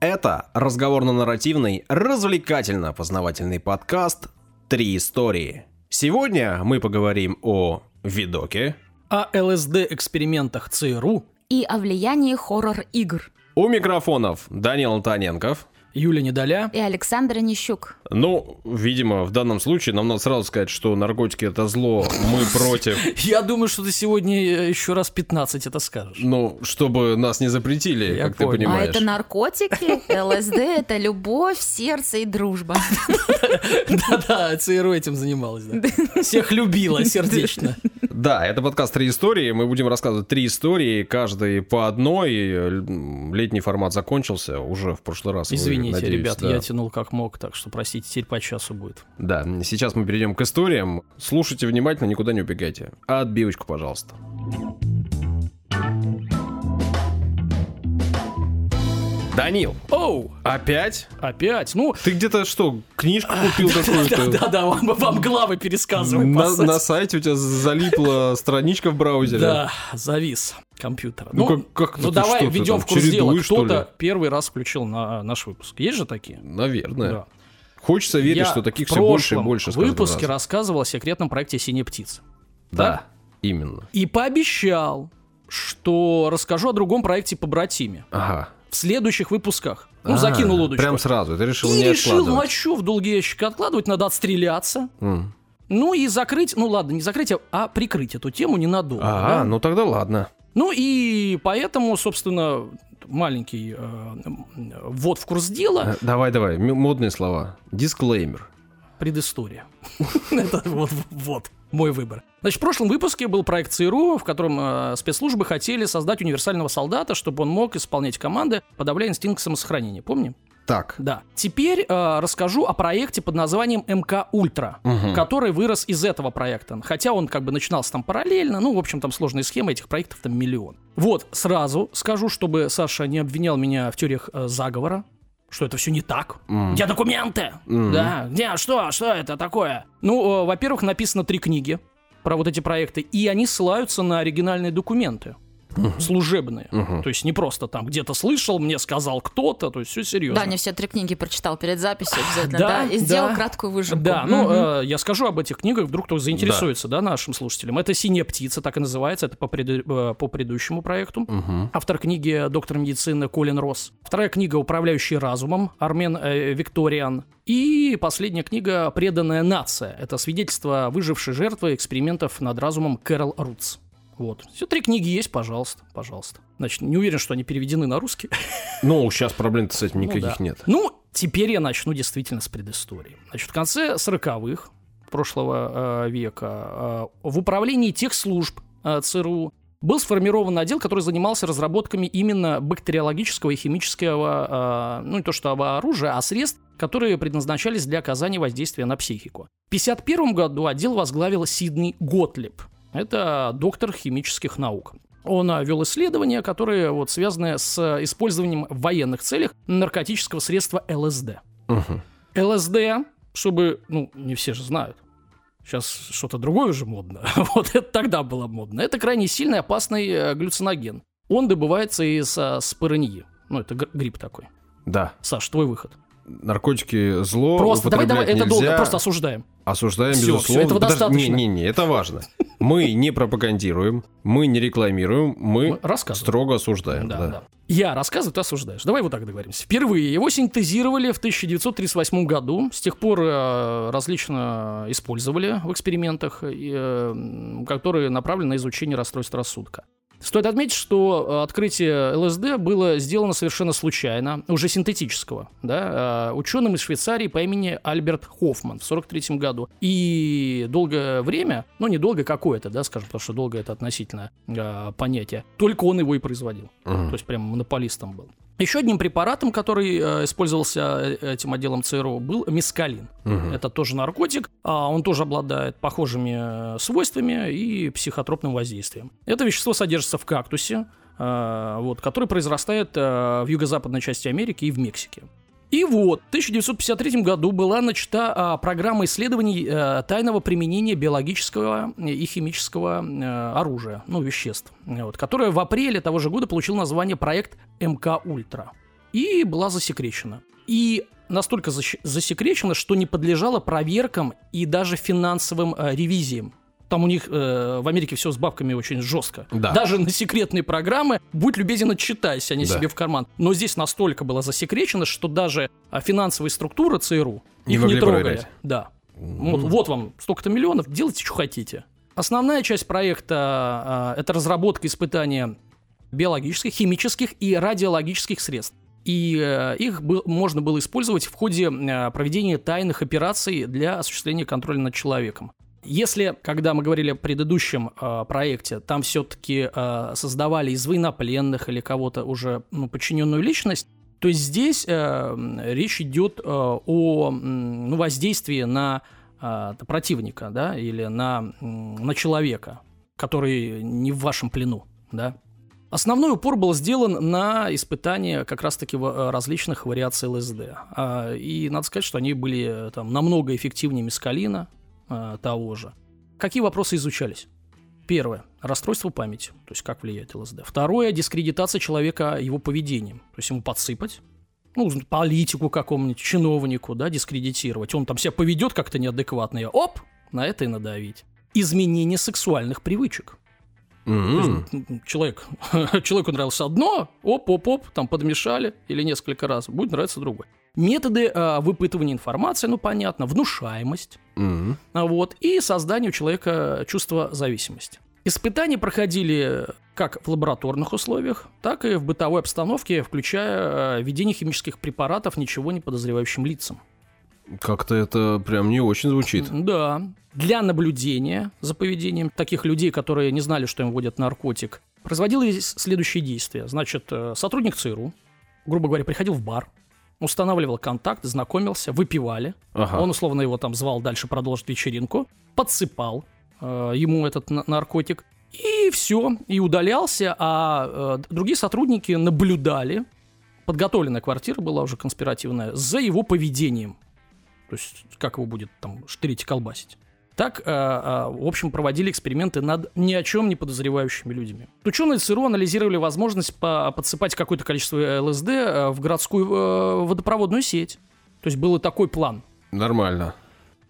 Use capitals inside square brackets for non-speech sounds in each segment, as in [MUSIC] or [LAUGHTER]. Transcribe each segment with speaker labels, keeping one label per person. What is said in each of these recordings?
Speaker 1: Это разговорно-нарративный, развлекательно-познавательный подкаст «Три истории». Сегодня мы поговорим о видоке,
Speaker 2: о ЛСД-экспериментах ЦРУ
Speaker 3: и о влиянии хоррор-игр.
Speaker 1: у микрофонов Данил Антоненков.
Speaker 2: Юля Недоля.
Speaker 3: И Александр Нищук.
Speaker 1: Ну, видимо, в данном случае нам надо сразу сказать, что наркотики это зло, мы против. [LAUGHS]
Speaker 2: Я думаю, что ты сегодня еще раз 15 это скажешь.
Speaker 1: Ну, чтобы нас не запретили,
Speaker 2: Я
Speaker 1: как ты
Speaker 2: понял.
Speaker 3: А
Speaker 1: понимаешь.
Speaker 3: это наркотики, ЛСД — это любовь, сердце и дружба.
Speaker 2: Да-да, ЦРУ этим занималась, да. Всех любила сердечно.
Speaker 1: Да, это подкаст «Три истории». Мы будем рассказывать три истории, каждый по одной. М, Летний формат закончился уже в прошлый раз. вы,
Speaker 2: Извините,
Speaker 1: надеюсь,
Speaker 2: ребят,
Speaker 1: да.
Speaker 2: я тянул как мог, так что простите, теперь по часу будет.
Speaker 1: Да, сейчас мы перейдем к историям. Слушайте внимательно, никуда не убегайте. А отбивочку, пожалуйста. Данил,
Speaker 2: Оу,
Speaker 1: опять?
Speaker 2: опять, ну...
Speaker 1: Ты где-то что, книжку [LAUGHS] купил какую-то?
Speaker 2: Да-да-да, вам, главы пересказываем, по
Speaker 1: На, сайте у тебя залипла страничка в браузере.
Speaker 2: Да, завис компьютер.
Speaker 1: Ну, как- как
Speaker 2: ну давай
Speaker 1: там,
Speaker 2: в курс дела. Кто-то первый раз включил на наш выпуск. Есть же такие?
Speaker 1: Наверное.
Speaker 2: Да.
Speaker 1: Хочется верить,
Speaker 2: Я
Speaker 1: что таких
Speaker 2: в
Speaker 1: все больше и больше. каждым
Speaker 2: выпуске рассказывал о секретном проекте «Синяя птица».
Speaker 1: Да, именно.
Speaker 2: И пообещал, что расскажу о другом проекте по братиме
Speaker 1: Ага.
Speaker 2: В следующих выпусках. Ну,
Speaker 1: А,
Speaker 2: закинул удочку.
Speaker 1: Прям сразу. Ты решил
Speaker 2: и
Speaker 1: не
Speaker 2: решил, ну а что в долгий ящик откладывать, надо отстреляться.
Speaker 1: М.
Speaker 2: Ну и закрыть, ну ладно, не закрыть, а- а прикрыть эту тему ненадолго.
Speaker 1: Ага,
Speaker 2: да?
Speaker 1: ну тогда ладно.
Speaker 2: Ну и поэтому, собственно, маленький э, ввод в курс дела,
Speaker 1: Давай, давай, модные слова. Дисклеймер.
Speaker 2: Предыстория. [LAUGHS] Это вот, вот мой выбор. Значит, в прошлом выпуске был проект ЦРУ, в котором э, спецслужбы хотели создать универсального солдата, чтобы он мог исполнять команды, подавляя инстинкт самосохранения. Помним?
Speaker 1: Так.
Speaker 2: Да. Теперь э, расскажу о проекте под названием МК Ультра, который вырос из этого проекта. Хотя он как бы начинался там параллельно, ну, в общем, там сложные схемы, этих проектов там миллион. Вот, сразу скажу, чтобы Саша не обвинял меня в теориях э, заговора, что это все не так. Где документы? Да, где, что, что это такое? Ну, э, во-первых, написано три книги про вот эти проекты, и они ссылаются на оригинальные документы. Служебные. То есть не просто там где-то слышал, мне сказал кто-то, то есть все серьезно.
Speaker 3: Даня все три книги прочитал перед записью обязательно,
Speaker 2: Да,
Speaker 3: да? И сделал
Speaker 2: да.
Speaker 3: краткую выжимку.
Speaker 2: Да, ну, э, я скажу об этих книгах, вдруг кто заинтересуется, да, нашим слушателям. Это «Синяя птица», так и называется, это по, э, по предыдущему проекту. Автор книги доктор медицины Колин Росс. Вторая книга «Управляющий разумом» Армен э, Викториан. И последняя книга «Преданная нация». Это свидетельство выжившей жертвы экспериментов над разумом Кэрол Рутс. Вот. Все три книги есть, пожалуйста, пожалуйста. Значит, не уверен, что они переведены на русский.
Speaker 1: Ну, сейчас проблем с этим
Speaker 2: Ну
Speaker 1: никаких
Speaker 2: да.
Speaker 1: нет.
Speaker 2: Ну, теперь я начну действительно с предыстории. Значит, в конце 40-х прошлого э, века э, в управлении тех служб э, ЦРУ был сформирован отдел, который занимался разработками именно бактериологического и химического, э, ну не то что оружия, а средств, которые предназначались для оказания воздействия на психику. В 1951 году отдел возглавил Сидней Готлиб. Это доктор химических наук. Он а, вел исследования, которые вот связаны с а, использованием в военных целях наркотического средства ЛСД.
Speaker 1: Мгм.
Speaker 2: ЛСД, чтобы, ну, не все же знают, сейчас что-то другое уже модно, [LAUGHS] вот это тогда было модно. Это крайне сильный опасный э, глюциноген. Он добывается из а, спорыньи. Ну, это гр- гриб такой.
Speaker 1: Да.
Speaker 2: Саш, твой выход.
Speaker 1: Наркотики зло.
Speaker 2: Просто давай, давай,
Speaker 1: употреблять
Speaker 2: это долго,
Speaker 1: нельзя.
Speaker 2: просто осуждаем.
Speaker 1: Осуждаем,
Speaker 2: Всё,
Speaker 1: безусловно.
Speaker 2: всё, этого
Speaker 1: Подожди,
Speaker 2: достаточно.
Speaker 1: Не, не, не, это важно. Мы не пропагандируем, мы не рекламируем, мы
Speaker 2: Мы
Speaker 1: строго осуждаем.
Speaker 2: Да,
Speaker 1: да.
Speaker 2: да. Я рассказываю, ты осуждаешь. Давай вот так договоримся. Впервые его синтезировали в 1938 году. С тех пор э, различно использовали в экспериментах, э, которые направлены на изучение расстройств рассудка. Стоит отметить, что э, открытие ЛСД было сделано совершенно случайно, уже синтетического, да, э, ученым из Швейцарии по имени Альберт Хоффман в 1943 году. И долгое время, ну не долго какое-то, да, скажем, потому что долго это относительное э, понятие, только он его и производил. То есть прям монополистом был. Еще одним препаратом, который э, использовался э, этим отделом ЦРУ, был мискалин. Это тоже наркотик, а он тоже обладает похожими э, свойствами и психотропным воздействием. Это вещество содержится в кактусе, вот, который произрастает в юго-западной части Америки и в Мексике. И вот, в 1953 году была начата а, программа исследований э, тайного применения биологического и химического э, оружия, ну, веществ, вот, которая в апреле того же года получила название проект МК Ультра. и была засекречена. И настолько засекречена, что не подлежала проверкам и даже финансовым э, ревизиям. Там у них э, в Америке все с бабками очень жестко.
Speaker 1: Да.
Speaker 2: Даже на секретные программы, будь любезен, отчитайся, а не
Speaker 1: Да.
Speaker 2: себе в карман. Но здесь настолько было засекречено, что даже а, финансовые структуры ЦРУ
Speaker 1: Не
Speaker 2: их не трогали.
Speaker 1: проверять.
Speaker 2: Да. Вот, вот вам столько-то миллионов, делайте, что хотите. Основная часть проекта а, это разработка испытания биологических, химических и радиологических средств. И э, их бы- можно было использовать в ходе э, проведения тайных операций для осуществления контроля над человеком. Если, когда мы говорили о предыдущем э, проекте, там все-таки создавали из военнопленных или кого-то уже ну, подчиненную личность, то здесь э, речь идет э, о ну, воздействии на э, противника, да, или на, на человека, который не в вашем плену, да. Основной упор был сделан на испытания как раз-таки в- различных вариаций ЛСД. А, И надо сказать, что они были э, там, намного эффективнее мескалина э, того же. Какие вопросы изучались? Первое. Расстройство памяти, то есть как влияет ЛСД. Второе. Дискредитация человека его поведением, то есть ему подсыпать. Ну, политику какому-нибудь, чиновнику, да, дискредитировать. Он там себя поведет как-то неадекватно, и оп, на это и надавить. Изменение сексуальных привычек.
Speaker 1: М.
Speaker 2: М, Человек, [LAUGHS] человеку нравилось одно, оп-оп-оп, там подмешали или несколько раз, будет нравиться другое. Методы а, выпытывания информации, ну понятно, внушаемость, А вот, и создание у человека чувства зависимости. Испытания проходили как в лабораторных условиях, так и в бытовой обстановке, включая э, введение химических препаратов ничего не подозревающим лицам.
Speaker 1: Как-то это прям не очень звучит.
Speaker 2: Да. Для наблюдения за поведением таких людей, которые не знали, что им вводят наркотик, производились следующие действия. Значит, э, сотрудник ЦРУ, грубо говоря, приходил в бар, устанавливал контакт, знакомился, выпивали.
Speaker 1: Ага.
Speaker 2: Он условно его там звал дальше продолжить вечеринку, подсыпал э, ему этот на- наркотик. И все, и удалялся, а э, другие сотрудники наблюдали, подготовленная квартира была уже конспиративная, за его поведением. То есть, как его будет там штырить и колбасить. Так, э, э, в общем, проводили эксперименты над ни о чем не подозревающими людьми. Ученые ЦРУ анализировали возможность по- подсыпать какое-то количество ЛСД э, в городскую водопроводную сеть. То есть, был такой план.
Speaker 1: Нормально.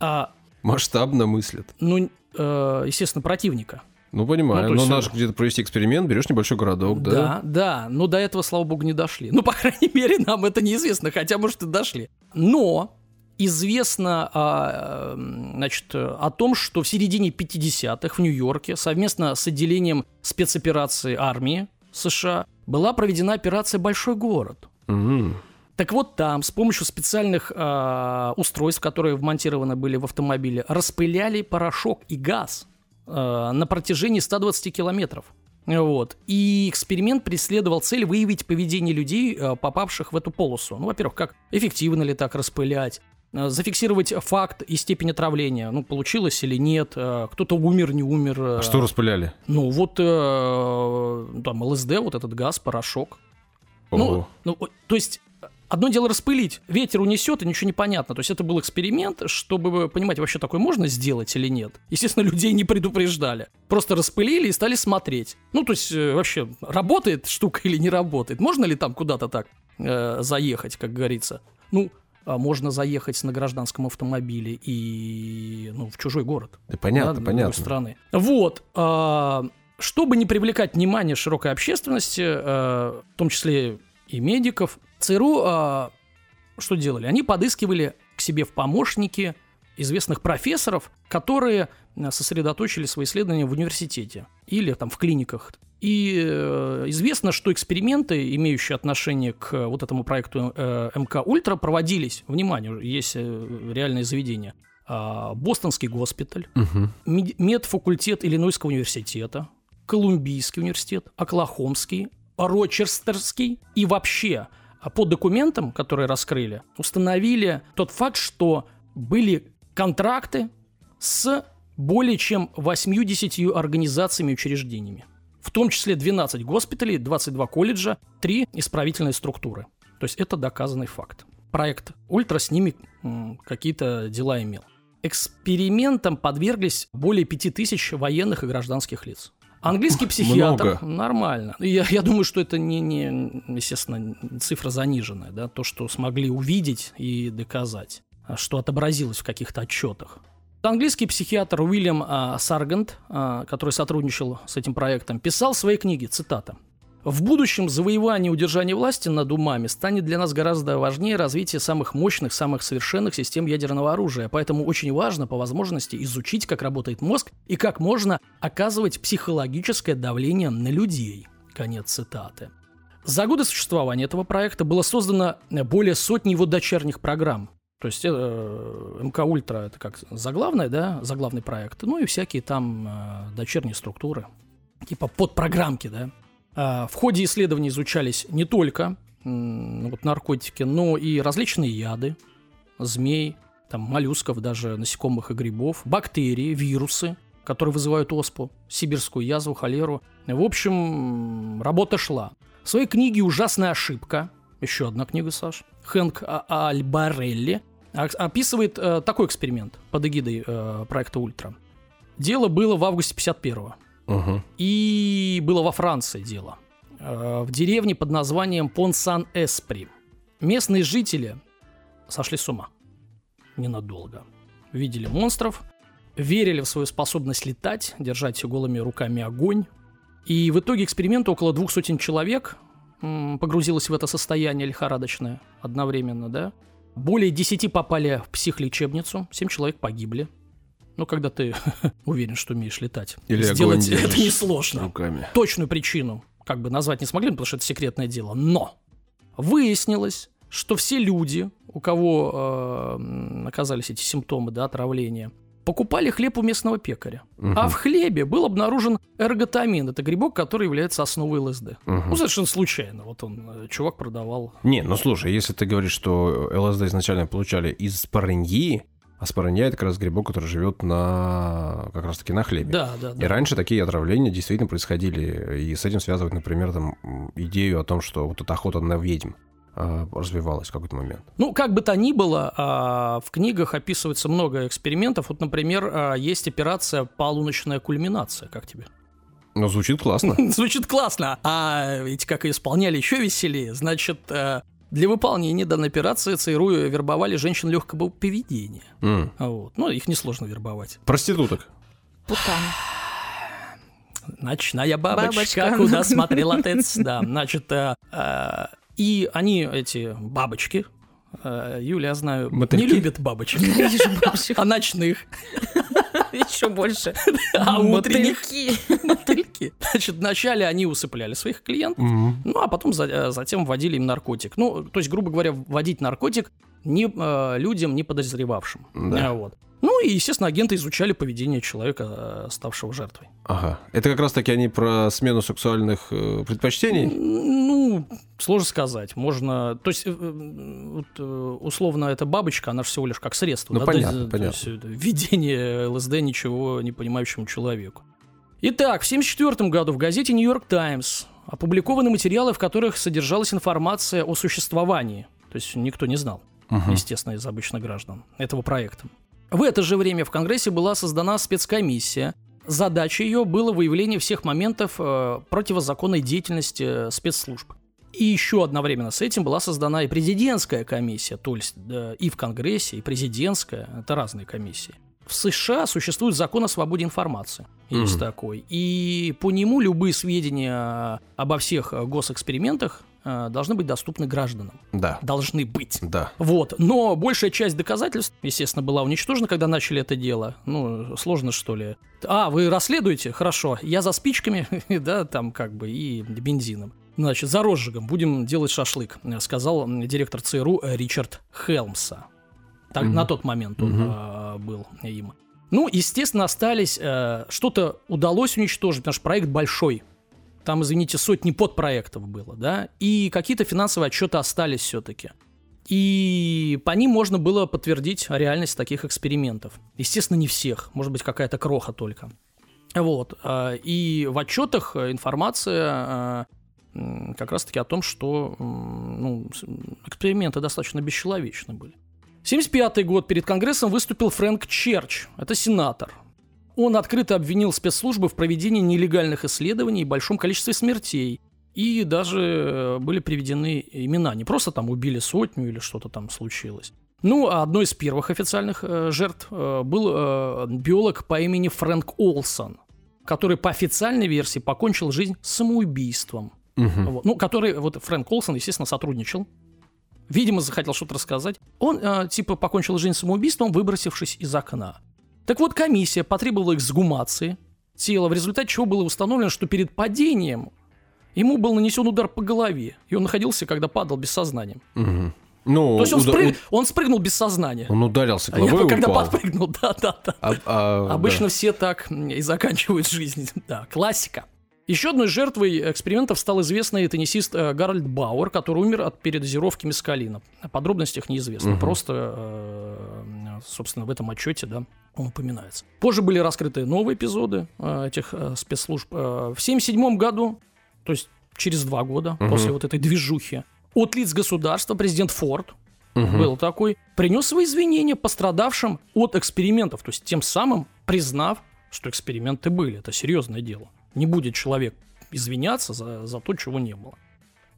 Speaker 2: А,
Speaker 1: Масштабно мыслят.
Speaker 2: ну, естественно, противника.
Speaker 1: Ну, понимаю.
Speaker 2: Ну,
Speaker 1: Но
Speaker 2: есть,
Speaker 1: же где-то провести эксперимент, берешь небольшой городок, да?
Speaker 2: Да, да, но до этого, слава богу, не дошли. Ну, по крайней мере, нам это неизвестно, хотя, может, и дошли. Но известно а, э, значит, э, о том, что в середине 50-х в Нью-Йорке совместно с отделением спецоперации армии США была проведена операция «Большой город».
Speaker 1: М.
Speaker 2: Так вот там с помощью специальных а, устройств, которые вмонтированы были в автомобиле, распыляли порошок и газ а, на протяжении 120 километров. Вот. И эксперимент преследовал цель выявить поведение людей, попавших в эту полосу. Ну, во-первых, как эффективно ли так распылять, зафиксировать факт и степень отравления, ну, получилось или нет, а, кто-то умер, не умер.
Speaker 1: А что распыляли?
Speaker 2: Ну, вот э, там ЛСД, вот этот газ, порошок. Ну, ну, то есть, одно дело распылить, ветер унесет, и ничего не понятно. То есть, это был эксперимент, чтобы понимать, вообще такое можно сделать или нет. Естественно, людей не предупреждали. Просто распылили и стали смотреть. Ну, то есть, э, вообще, работает штука [LAUGHS] или не работает? Можно ли там куда-то так э, заехать, как говорится? Ну, можно заехать на гражданском автомобиле и, ну, в чужой город
Speaker 1: Да понятно,
Speaker 2: да,
Speaker 1: понятно.
Speaker 2: другой страны. Вот. а, чтобы не привлекать внимание широкой общественности, а, в том числе и медиков, ЦРУ а, что делали? Они подыскивали к себе в помощники известных профессоров, которые а, сосредоточили свои исследования в университете или там в клиниках. И э, известно, что эксперименты, имеющие отношение к э, вот этому проекту э, МК Ультра, проводились. Внимание, есть реальные заведения. А, Бостонский госпиталь. Мед- медфакультет Иллинойского университета, Колумбийский университет, Оклахомский, Рочестерский и вообще а, по документам, которые раскрыли, установили тот факт, что были контракты с более чем 80 организациями и учреждениями. В том числе 12 госпиталей, 22 колледжа, 3 исправительные структуры. То есть это доказанный факт. Проект Ультра с ними какие-то дела имел. Экспериментам подверглись более 5000 военных и гражданских лиц. Английский психиатр
Speaker 1: Много.
Speaker 2: нормально. Я, я думаю, что это не, не, естественно, цифра заниженная, да, то, что смогли увидеть и доказать, что отобразилось в каких-то отчетах. Английский психиатр Уильям а, Саргант, а, который сотрудничал с этим проектом, писал в своей книге, цитата, в будущем завоевание и удержание власти над умами станет для нас гораздо важнее развития самых мощных, самых совершенных систем ядерного оружия. Поэтому очень важно по возможности изучить, как работает мозг и как можно оказывать психологическое давление на людей. Конец цитаты. За годы существования этого проекта было создано более сотни его дочерних программ. То есть э, МК Ультра это как заглавный, да, заглавный проект, ну и всякие там э, дочерние структуры, типа подпрограммки, да. А, В ходе исследований изучались не только м, вот наркотики, но и различные яды, змей, там, моллюсков, даже насекомых и грибов, бактерии, вирусы, которые вызывают оспу, сибирскую язву, холеру. В общем, работа шла. В своей книге «Ужасная ошибка», еще одна книга, Саш, Хэнк А- Альбарелли описывает э, такой эксперимент под эгидой э, проекта «Ультра». Дело было в августе 51-го.
Speaker 1: Мгм.
Speaker 2: И было во Франции дело. Э, В деревне под названием Понсан-Эспри. Местные жители сошли с ума. Ненадолго. Видели монстров, верили в свою способность летать, держать голыми руками огонь. И в итоге эксперимента около двух сотен человек погрузилось в это состояние лихорадочное одновременно, да. Более десяти попали в психлечебницу, семь человек погибли. Ну, когда ты [LAUGHS] уверен, что умеешь летать.
Speaker 1: Или
Speaker 2: Сделать это несложно
Speaker 1: Руками.
Speaker 2: точную причину как бы назвать не смогли, потому что это секретное дело. Но выяснилось, что все люди, у кого э, оказались эти симптомы да, отравления, покупали хлеб у местного пекаря. А в хлебе был обнаружен эрготамин. Это грибок, который является основой ЛСД. Ну, совершенно случайно. Вот он, э, чувак продавал.
Speaker 1: Не, ну слушай, если ты говоришь, что ЛСД изначально получали из спорыньи, а спорынья это как раз грибок, который живет на как раз таки на хлебе.
Speaker 2: Да, да,
Speaker 1: И
Speaker 2: да.
Speaker 1: раньше такие отравления действительно происходили, и с этим связывают, например, там идею о том, что вот эта охота на ведьм развивалась в какой-то момент.
Speaker 2: Ну, как бы то ни было, а, в книгах описывается много экспериментов. Вот, например, а, есть операция «Полуночная кульминация». Как тебе?
Speaker 1: Ну, звучит классно. [LAUGHS]
Speaker 2: Звучит классно. А ведь как и исполняли еще веселее. Значит, э, для выполнения данной операции ЦРУ вербовали женщин легкого поведения.
Speaker 1: М.
Speaker 2: Вот. Ну, их несложно вербовать.
Speaker 1: Проституток.
Speaker 3: Путан.
Speaker 2: Ночная бабочка,
Speaker 3: Бабочка.
Speaker 2: куда смотрел отец. Да, значит, э, э, и они, эти бабочки, э, Юля, я знаю,
Speaker 1: Мотыльки?
Speaker 2: не любят бабочек, а ночных,
Speaker 3: Еще больше. [LAUGHS]
Speaker 2: а утренних
Speaker 3: Мотыльки.
Speaker 2: Значит, вначале они усыпляли своих клиентов, Ну, а потом э, затем вводили им наркотик. Ну, то есть, грубо говоря, вводить наркотик не, э, людям, не подозревавшим.
Speaker 1: Да.
Speaker 2: Вот. Ну и, естественно, агенты изучали поведение человека, э, ставшего жертвой.
Speaker 1: Ага. Это как раз таки они про смену сексуальных э, предпочтений?
Speaker 2: Ну, сложно сказать. Можно... То есть, э, условно, эта бабочка, она всего лишь как средство.
Speaker 1: Ну,
Speaker 2: да,
Speaker 1: понятно,
Speaker 2: то есть,
Speaker 1: понятно.
Speaker 2: То есть, введение ЛСД ничего не понимающему человеку. Итак, в 1974 году в газете «Нью-Йорк Таймс» опубликованы материалы, в которых содержалась информация о существовании. То есть никто не знал, естественно, из обычных граждан этого проекта. В это же время в Конгрессе была создана спецкомиссия. Задача ее было выявление всех моментов э, противозаконной деятельности э, спецслужб. И еще одновременно с этим была создана и президентская комиссия, то есть да, и в Конгрессе, и президентская, это разные комиссии. В США существует закон о свободе информации, есть
Speaker 1: Мгм.
Speaker 2: такой. И по нему любые сведения обо всех э, госэкспериментах э, должны быть доступны гражданам.
Speaker 1: Да.
Speaker 2: Должны быть.
Speaker 1: Да.
Speaker 2: Вот. Но большая часть доказательств, естественно, была уничтожена, когда начали это дело. Ну, сложно, что ли. А, вы расследуете? Хорошо. Я за спичками, [LAUGHS] да, там как бы, и бензином. Значит, за розжигом будем делать шашлык, сказал директор ЦРУ Ричард Хелмса. Так,
Speaker 1: Мгм.
Speaker 2: На тот момент он
Speaker 1: Мгм.
Speaker 2: э, был им. Ну, естественно, остались... э, что-то удалось уничтожить, потому что проект большой. Там, извините, сотни подпроектов было, да, и какие-то финансовые отчеты остались все-таки. И по ним можно было подтвердить реальность таких экспериментов. Естественно, не всех, может быть, какая-то кроха только. Вот. а, И в отчетах информация а, как раз-таки о том, что ну, эксперименты достаточно бесчеловечны были. 75 год перед Конгрессом выступил Фрэнк Черч, это сенатор. Он открыто обвинил спецслужбы в проведении нелегальных исследований и большом количестве смертей. И даже э, были приведены имена. Не просто там убили сотню или что-то там случилось. Ну, а одной из первых официальных э, жертв э, был э, биолог по имени Фрэнк Олсон, который по официальной версии покончил жизнь самоубийством. Вот. Ну, который, вот Фрэнк Олсон, естественно, сотрудничал. Видимо, захотел что-то рассказать. Он, э, типа, покончил жизнь самоубийством, выбросившись из окна. Так вот, комиссия потребовала эксгумации тела, в результате чего было установлено, что перед падением ему был нанесен удар по голове, и он находился, когда падал без сознания.
Speaker 1: Ну,
Speaker 2: То есть он,
Speaker 1: уда-
Speaker 2: спрыг- он спрыгнул без сознания.
Speaker 1: он ударился
Speaker 2: я
Speaker 1: головой и
Speaker 2: когда
Speaker 1: упал.
Speaker 2: подпрыгнул, [LAUGHS] да-да-да.
Speaker 1: А- а,
Speaker 2: Обычно
Speaker 1: да.
Speaker 2: все так и заканчивают жизнь. [LAUGHS] Да, классика. Еще одной жертвой экспериментов стал известный теннисист э, Гарольд Бауэр, который умер от передозировки мескалина. О подробностях неизвестно. Просто, э, собственно, в этом отчете, да, он упоминается. Позже были раскрыты новые эпизоды э, этих э, спецслужб. Э, В 1977 году, то есть через два года после вот этой движухи, от лиц государства президент Форд, был такой, принес свои извинения пострадавшим от экспериментов, то есть тем самым признав, что эксперименты были. Это серьезное дело. Не будет человек извиняться за, за то, чего не было.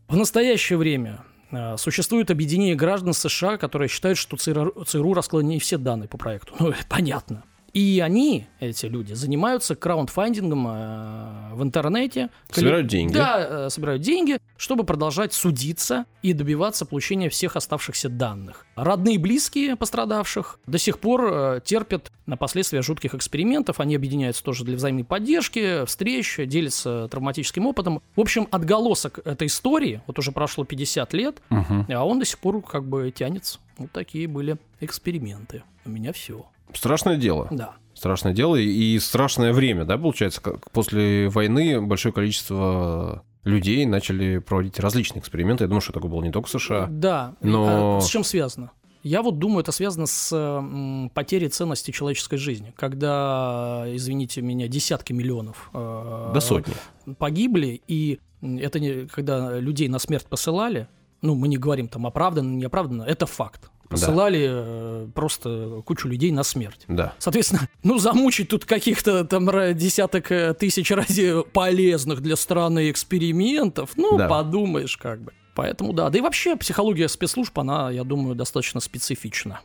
Speaker 2: В настоящее время э, существует объединение граждан США, которые считают, что ЦРУ, ЦРУ раскрыла не все данные по проекту. Ну, [LAUGHS] понятно. И они, эти люди, занимаются краундфандингом э, в интернете.
Speaker 1: Собирают деньги.
Speaker 2: Да, э, собирают деньги, чтобы продолжать судиться и добиваться получения всех оставшихся данных. Родные и близкие пострадавших до сих пор э, терпят на последствия жутких экспериментов. Они объединяются тоже для взаимной поддержки, встреч, делятся травматическим опытом. В общем, отголосок этой истории, вот уже прошло 50 лет, а он до сих пор как бы тянется. Вот такие были эксперименты. У меня все.
Speaker 1: Страшное дело.
Speaker 2: Да.
Speaker 1: Страшное дело и, страшное время, да, получается, как после войны большое количество людей начали проводить различные эксперименты. Я думаю, что такое было не только в США.
Speaker 2: Да.
Speaker 1: Но-
Speaker 2: А с чем связано? Я вот думаю, это связано с потерей ценности человеческой жизни, когда, извините меня, десятки миллионов э,
Speaker 1: До сотни.
Speaker 2: погибли, и это не, когда людей на смерть посылали, ну, мы не говорим там оправданно, неоправданно, это факт. Посылали э, просто кучу людей на смерть.
Speaker 1: Да.
Speaker 2: Соответственно, [LAUGHS] ну замучить тут каких-то там десяток э, тысяч ради полезных для страны экспериментов, ну
Speaker 1: Да.
Speaker 2: подумаешь как бы. Поэтому да, да и вообще психология спецслужб, она, я думаю, достаточно специфична.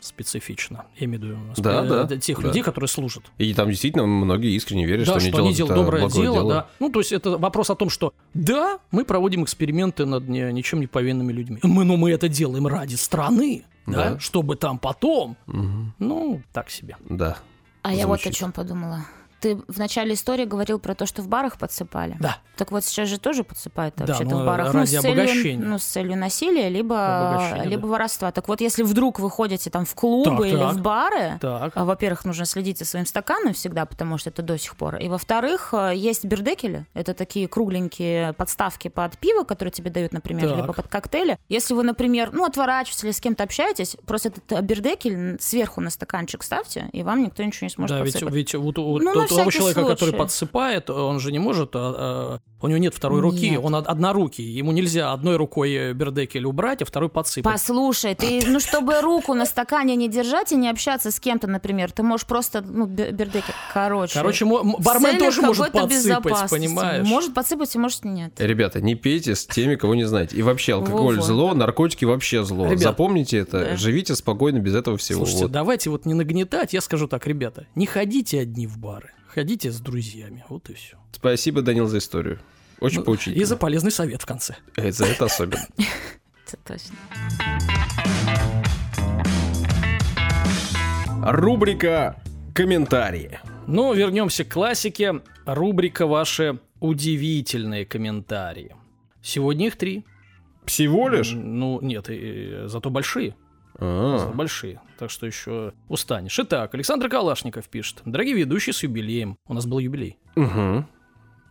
Speaker 2: Специфична. Я имею в виду спе-
Speaker 1: Да, да,
Speaker 2: э, тех
Speaker 1: да.
Speaker 2: людей, которые служат.
Speaker 1: И там действительно многие искренне верят,
Speaker 2: да,
Speaker 1: что, они делают
Speaker 2: доброе дело,
Speaker 1: дело.
Speaker 2: да. Ну, то есть это вопрос о том, что да, мы проводим эксперименты над не- ничем не повинными людьми. Мы, но мы это делаем ради страны, да,
Speaker 1: Да.
Speaker 2: чтобы там потом,
Speaker 1: Мгм.
Speaker 2: ну, так себе.
Speaker 1: Да.
Speaker 3: А я вот о
Speaker 1: Звучит.
Speaker 3: чем подумала. Ты в начале истории говорил про то, что в барах подсыпали.
Speaker 2: Да.
Speaker 3: Так вот сейчас же тоже подсыпают
Speaker 2: Да,
Speaker 3: вообще-то
Speaker 2: но
Speaker 3: в барах.
Speaker 2: ради
Speaker 3: ну, с целью,
Speaker 2: обогащения.
Speaker 3: ну, с целью насилия, либо, либо
Speaker 2: да.
Speaker 3: воровства. Так вот, если вдруг вы ходите там в клубы
Speaker 2: Так,
Speaker 3: или
Speaker 2: так.
Speaker 3: в бары,
Speaker 2: Так.
Speaker 3: а, во-первых, нужно следить за своим стаканом всегда, потому что это до сих пор. И во-вторых, э, есть бердекели. Это такие кругленькие подставки под пиво, которые тебе дают, например,
Speaker 2: Так.
Speaker 3: либо под коктейли. Если вы, например, ну, отворачиваетесь или с кем-то общаетесь, просто этот э, бердекель сверху на стаканчик ставьте, и вам никто ничего не сможет
Speaker 2: Да, ведь,
Speaker 3: подсыпать.
Speaker 2: ведь вот у
Speaker 3: Ну,
Speaker 2: тот- того человека, который
Speaker 3: случай.
Speaker 2: подсыпает, он же не может, а, а, у него нет второй руки,
Speaker 3: Нет.
Speaker 2: он од- однорукий, ему нельзя одной рукой э, бердекель убрать, а второй подсыпать.
Speaker 3: Послушай, ты, ну, чтобы руку на стакане не держать и не общаться с кем-то, например, ты можешь просто, ну, бе- бердекель, короче.
Speaker 2: Короче, бармен тоже может подсыпать, понимаешь?
Speaker 3: Может подсыпать, и может нет.
Speaker 1: Ребята, не пейте с теми, кого не знаете. И вообще, алкоголь
Speaker 3: Во-во.
Speaker 1: зло, наркотики вообще зло.
Speaker 2: Ребят,
Speaker 1: Запомните это,
Speaker 3: да.
Speaker 1: живите спокойно без этого всего.
Speaker 2: Слушайте,
Speaker 1: Вот.
Speaker 2: давайте вот не нагнетать, я скажу так, ребята, не ходите одни в бары, ходите с друзьями, вот и все.
Speaker 1: Спасибо, Данил, за историю. Очень поучительно.
Speaker 2: Ну, И за полезный совет в конце.
Speaker 1: Э, за это особенно. [LAUGHS]
Speaker 3: Это точно.
Speaker 1: Рубрика «Комментарии».
Speaker 2: Но вернемся к классике. Рубрика «Ваши удивительные комментарии». Сегодня их три.
Speaker 1: Всего лишь?
Speaker 2: Ну, нет, и- и зато большие.
Speaker 1: А,
Speaker 2: Большие. Так что еще устанешь. Итак, Александр Калашников пишет. Дорогие ведущие, с юбилеем. У нас был юбилей.
Speaker 1: мгм.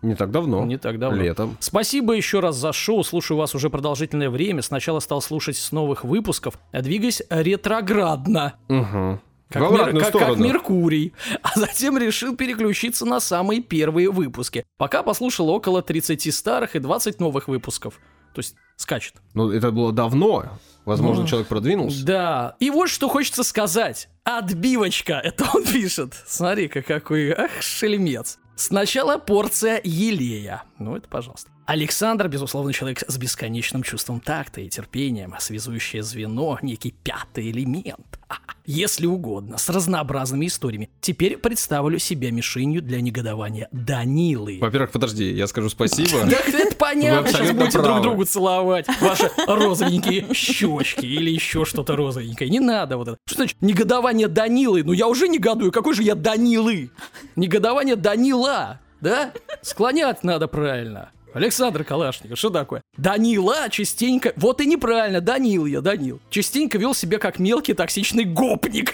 Speaker 1: Не так давно.
Speaker 2: Не так давно.
Speaker 1: Летом.
Speaker 2: Спасибо еще раз за шоу. Слушаю вас уже продолжительное время. Сначала стал слушать с новых выпусков, а двигаясь ретроградно.
Speaker 1: Мгм.
Speaker 2: Как,
Speaker 1: В
Speaker 2: Мер- как- как. Меркурий. А затем решил переключиться на самые первые выпуски. Пока послушал около 30 старых и 20 новых выпусков. То есть скачет.
Speaker 1: Ну, это было давно. Возможно,
Speaker 2: Ну,
Speaker 1: человек продвинулся.
Speaker 2: Да. И вот что хочется сказать. Отбивочка. [LAUGHS] Это он пишет. Смотри-ка, какой, ах, шельмец. Сначала порция елея. Ну, это пожалуйста. Александр, безусловно, человек с бесконечным чувством такта и терпением, связующее звено, некий пятый элемент. Если угодно, с разнообразными историями. Теперь представлю себя мишенью для негодования Данилы.
Speaker 1: Во-первых, подожди, я скажу спасибо. [LAUGHS]
Speaker 2: Да это понятно, сейчас будете друг другу целовать ваши розовенькие щечки или еще что-то розовенькое. Не надо вот это. Что значит негодование Данилы? Ну я уже негодую, какой же я Данилы? Негодование Данила, да? Склонять надо правильно. Александр Калашников, что такое? Данила частенько... Вот и неправильно, Данил я, Данил. Частенько вел себя как мелкий токсичный гопник.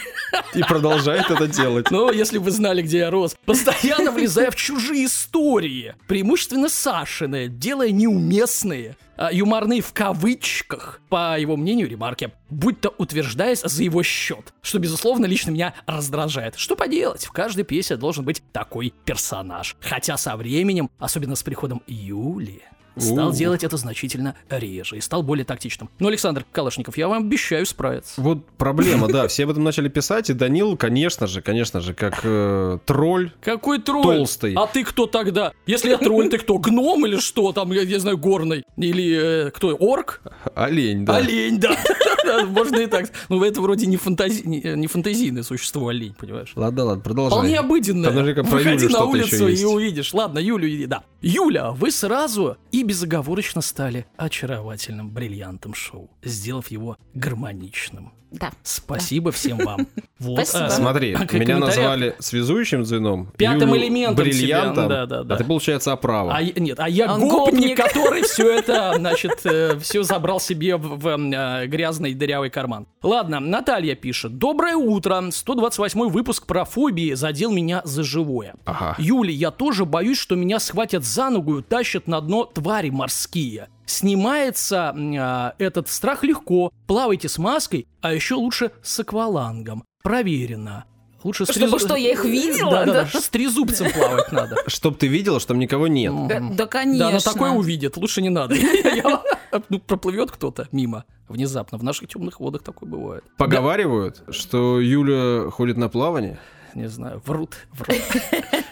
Speaker 1: И продолжает это делать.
Speaker 2: Но если бы вы знали, где я рос, постоянно влезая в чужие истории, преимущественно Сашины, делая неуместные, юморные в кавычках, по его мнению, ремарки, будь то утверждаясь за его счет, что, безусловно, лично меня раздражает. Что поделать, в каждой пьесе должен быть такой персонаж. Хотя со временем, особенно с приходом Юли, стал
Speaker 1: У.
Speaker 2: делать это значительно реже и стал более тактичным. Но, Александр Калашников, я вам обещаю справиться.
Speaker 1: Вот проблема, да, [LAUGHS] все об этом начали писать, и Данил, конечно же, конечно же, как э, тролль,
Speaker 2: Какой тролль?
Speaker 1: Толстый.
Speaker 2: А ты кто тогда? Если я тролль, ты кто? Гном или что там, я не знаю, горный? Или э, кто? Орк?
Speaker 1: олень, да.
Speaker 2: Олень, да. [LAUGHS] Можно и так. Ну, это вроде не, фантази... не, не фантазийное существо олень, понимаешь?
Speaker 1: Ладно, ладно, продолжай.
Speaker 2: Вполне обыденное. Выходи на улицу и увидишь. Ладно, Юлю, да. Юля, вы сразу и безоговорочно стали очаровательным бриллиантом шоу, сделав его гармоничным.
Speaker 3: Да.
Speaker 2: Спасибо всем вам. [LAUGHS] Вот,
Speaker 3: Спасибо.
Speaker 2: а,
Speaker 1: Смотри,
Speaker 2: а,
Speaker 1: меня называли связующим звеном,
Speaker 2: Пятым
Speaker 1: Юлю
Speaker 2: элементом
Speaker 1: бриллиантом,
Speaker 2: себя, да, да, да.
Speaker 1: а ты, получается, оправа.
Speaker 2: А, нет, а я
Speaker 3: Он
Speaker 2: гопник,
Speaker 3: гопник.
Speaker 2: который [LAUGHS] все это, значит, все забрал себе в, в, э, грязный дырявый карман. Ладно, Наталья пишет. Доброе утро. 128 выпуск про фобии задел меня за живое.
Speaker 1: Ага.
Speaker 2: Юли, я тоже боюсь, что меня схватят за ногу и тащат на дно твари морские. Снимается а, этот страх легко. Плавайте с маской, а еще лучше с аквалангом. Проверено. Лучше с
Speaker 3: Чтобы
Speaker 2: трезу-
Speaker 3: что, я их видела,
Speaker 2: Да, да,
Speaker 3: да?
Speaker 2: да, с трезубцем плавать надо. [LAUGHS]
Speaker 1: Чтоб ты видела, что там никого нет.
Speaker 3: Да, да, конечно.
Speaker 2: Да, она такое увидит, лучше не надо. [LAUGHS] Ну, проплывет кто-то мимо внезапно. В наших темных водах такое бывает.
Speaker 1: Поговаривают, что Юля ходит на плавание,
Speaker 2: Не знаю, врут, врут.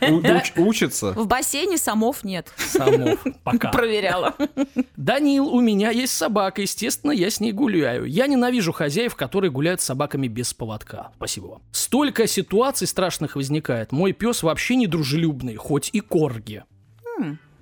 Speaker 2: [LAUGHS]
Speaker 1: учится.
Speaker 3: В бассейне самов нет.
Speaker 2: Самов. [LAUGHS] Пока.
Speaker 3: Проверяла.
Speaker 2: Данил, у меня есть собака, естественно, я с ней гуляю. Я ненавижу хозяев, которые гуляют с собаками без поводка. Спасибо вам. Столько ситуаций страшных возникает. Мой пес вообще не дружелюбный, хоть и корги.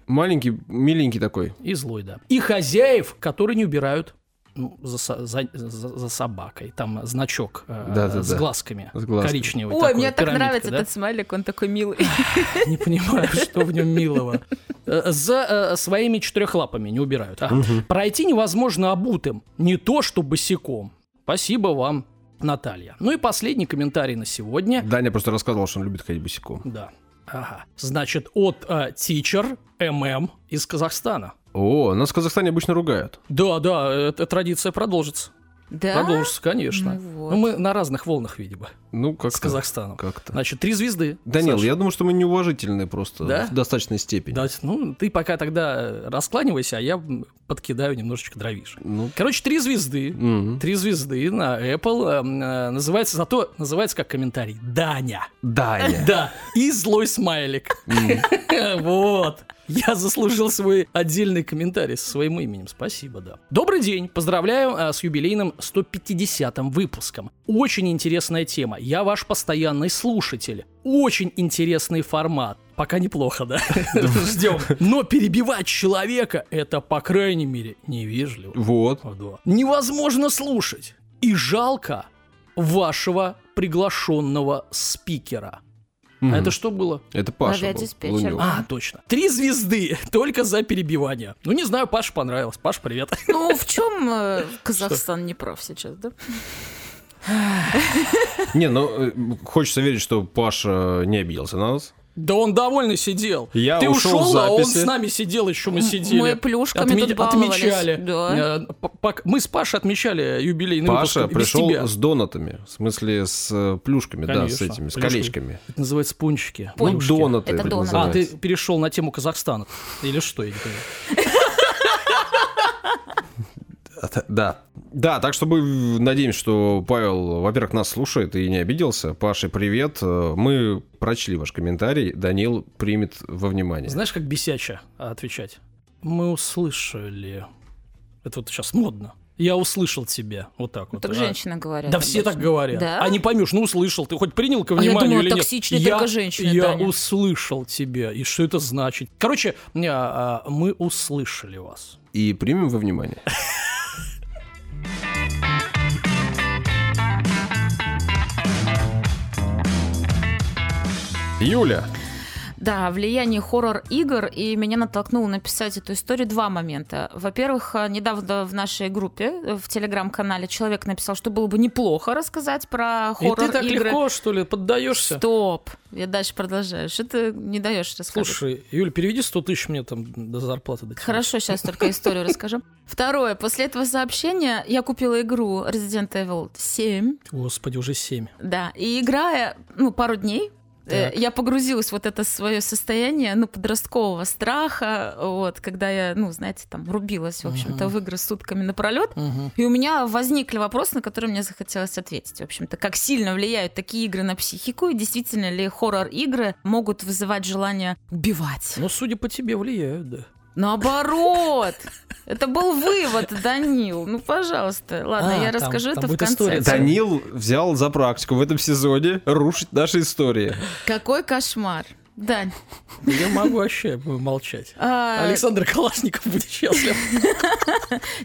Speaker 1: Маленький, миленький такой.
Speaker 2: И злой, да. И хозяев, которые не убирают ну, за, за- за- за собакой. Там значок э,
Speaker 1: Да-да-да.
Speaker 2: с глазками.
Speaker 1: С глазками.
Speaker 2: Коричневый
Speaker 3: Ой,
Speaker 2: такой,
Speaker 3: мне так нравится
Speaker 2: да?
Speaker 3: этот смайлик, он такой милый. [LAUGHS]
Speaker 2: Не понимаю, что в нем милого. Э, За э, своими четырехлапами не убирают. Ага. Пройти невозможно обутым. Не то, что босиком. Спасибо вам, Наталья. Ну и последний комментарий на сегодня.
Speaker 1: Даня просто рассказывал, что он любит ходить босиком.
Speaker 2: Да. Ага. Значит, от э, Teacher MM из Казахстана.
Speaker 1: О, нас в Казахстане обычно ругают.
Speaker 2: Да, да, эта традиция продолжится.
Speaker 3: Да?
Speaker 2: Продолжится, конечно.
Speaker 3: Ну вот.
Speaker 2: Ну, мы на разных волнах, видимо,
Speaker 1: Ну, как
Speaker 2: с Казахстаном.
Speaker 1: Как-то.
Speaker 2: Значит, три звезды.
Speaker 1: Данил,
Speaker 2: Саша.
Speaker 1: я думаю, что мы неуважительные просто
Speaker 2: Да?
Speaker 1: в достаточной степени.
Speaker 2: Да, ну, ты пока тогда раскланивайся, а я подкидаю немножечко дровиш.
Speaker 1: Ну,
Speaker 2: Короче, три звезды.
Speaker 1: м.
Speaker 2: Три звезды на Apple. эм, э, называется зато, называется как комментарий. Даня.
Speaker 1: Даня. [LAUGHS]
Speaker 2: Да. И злой смайлик. [LAUGHS] Вот. Я заслужил свой отдельный комментарий со своим именем. Спасибо, да. Добрый день. Поздравляю а, с юбилейным 150-м выпуском. Очень интересная тема. Я ваш постоянный слушатель. Очень интересный формат. Пока неплохо, да? Ждем. Но перебивать человека это, по крайней мере, невежливо.
Speaker 1: Вот.
Speaker 2: Да. Невозможно слушать. И жалко вашего приглашенного спикера. А
Speaker 1: Мгм.
Speaker 2: это что было?
Speaker 1: Это Паша был. Лунёв.
Speaker 2: А, точно. Три звезды [LAUGHS] только за перебивание. Ну, не знаю, Паш понравилось. Паш, привет. [LAUGHS]
Speaker 3: Ну, в чем э, Казахстан не прав сейчас, да?
Speaker 1: Не, ну, э, хочется верить, что Паша не обиделся на нас.
Speaker 2: Да он довольно сидел.
Speaker 1: Я
Speaker 2: Ты
Speaker 1: ушел
Speaker 2: ушел, а он с нами сидел, еще мы сидели.
Speaker 3: Мы плюшками
Speaker 2: Отме-
Speaker 3: тут баловались.
Speaker 2: отмечали.
Speaker 3: Да.
Speaker 2: Э, Мы с Пашей отмечали юбилейный
Speaker 1: Паша
Speaker 2: выпуск
Speaker 1: пришел
Speaker 2: тебя.
Speaker 1: с донатами. В смесле, с э, плюшками, да, с
Speaker 2: Конечно,
Speaker 1: этими, с
Speaker 2: плюшки.
Speaker 1: колечками.
Speaker 2: Это называется пончики.
Speaker 1: Ну,
Speaker 2: Плюшки.
Speaker 1: донаты
Speaker 3: Это
Speaker 1: это
Speaker 3: донаты.
Speaker 2: А, ты перешел на тему Казахстана. Или что, я не понимаю. [LAUGHS]
Speaker 1: Да. Да, так что мы надеемся, что Павел, во-первых, нас слушает и не обиделся. Паша, привет. Э, мы прочли ваш комментарий. Данил примет во внимание.
Speaker 2: Знаешь, как бесяче отвечать? Мы услышали. Это вот сейчас модно. Я услышал тебя. Вот так вот.
Speaker 3: Так
Speaker 2: а.
Speaker 3: женщины говорят.
Speaker 2: Да все так говорят.
Speaker 3: Да?
Speaker 2: А не поймешь, ну услышал. Ты хоть принял ко
Speaker 3: А я
Speaker 2: вниманию
Speaker 3: думала,
Speaker 2: или нет?
Speaker 3: токсичные
Speaker 2: я,
Speaker 3: только женщины,
Speaker 2: Я
Speaker 3: Таня.
Speaker 2: услышал тебя. И что это значит? Короче, а, а, мы услышали вас.
Speaker 1: И примем во внимание. [LAUGHS] Юля,
Speaker 3: Да, влияние хоррор-игр, и меня натолкнуло написать эту историю два момента. Во-первых, э, недавно в нашей группе, э, в телеграм-канале, человек написал, что было бы неплохо рассказать про
Speaker 2: И ты так
Speaker 3: хоррор-игры.
Speaker 2: легко, что ли, поддаешься?
Speaker 3: Стоп, я дальше продолжаю. Что ты не даешь рассказать?
Speaker 2: Слушай, Юль, переведи 100 тысяч мне там до зарплаты. дотянуть.
Speaker 3: Хорошо, сейчас только историю расскажу. [LAUGHS] Второе, после этого сообщения я купила игру Resident Evil 7,
Speaker 2: Господи, уже 7.
Speaker 3: да, и играя, ну, пару дней,
Speaker 2: Так.
Speaker 3: я погрузилась в вот это свое состояние, ну, подросткового страха, вот, когда я, ну, знаете, там, рубилась, в общем-то, в игры сутками напролет, и у меня возникли вопросы, на которые мне захотелось ответить. В общем-то, как сильно влияют такие игры на психику, и действительно ли хоррор-игры могут вызывать желание убивать?
Speaker 2: Ну, судя по тебе, влияют, да.
Speaker 3: Наоборот! Это был вывод, Данил. Ну, пожалуйста. Ладно,
Speaker 2: А,
Speaker 3: я
Speaker 2: там-
Speaker 3: расскажу
Speaker 2: там
Speaker 3: это в конце.
Speaker 2: история.
Speaker 1: Данил взял за практику в этом сезоне рушить наши истории.
Speaker 3: Какой кошмар. Дань.
Speaker 2: Я могу вообще молчать.
Speaker 3: а,
Speaker 2: Александр Калашников будет счастлив.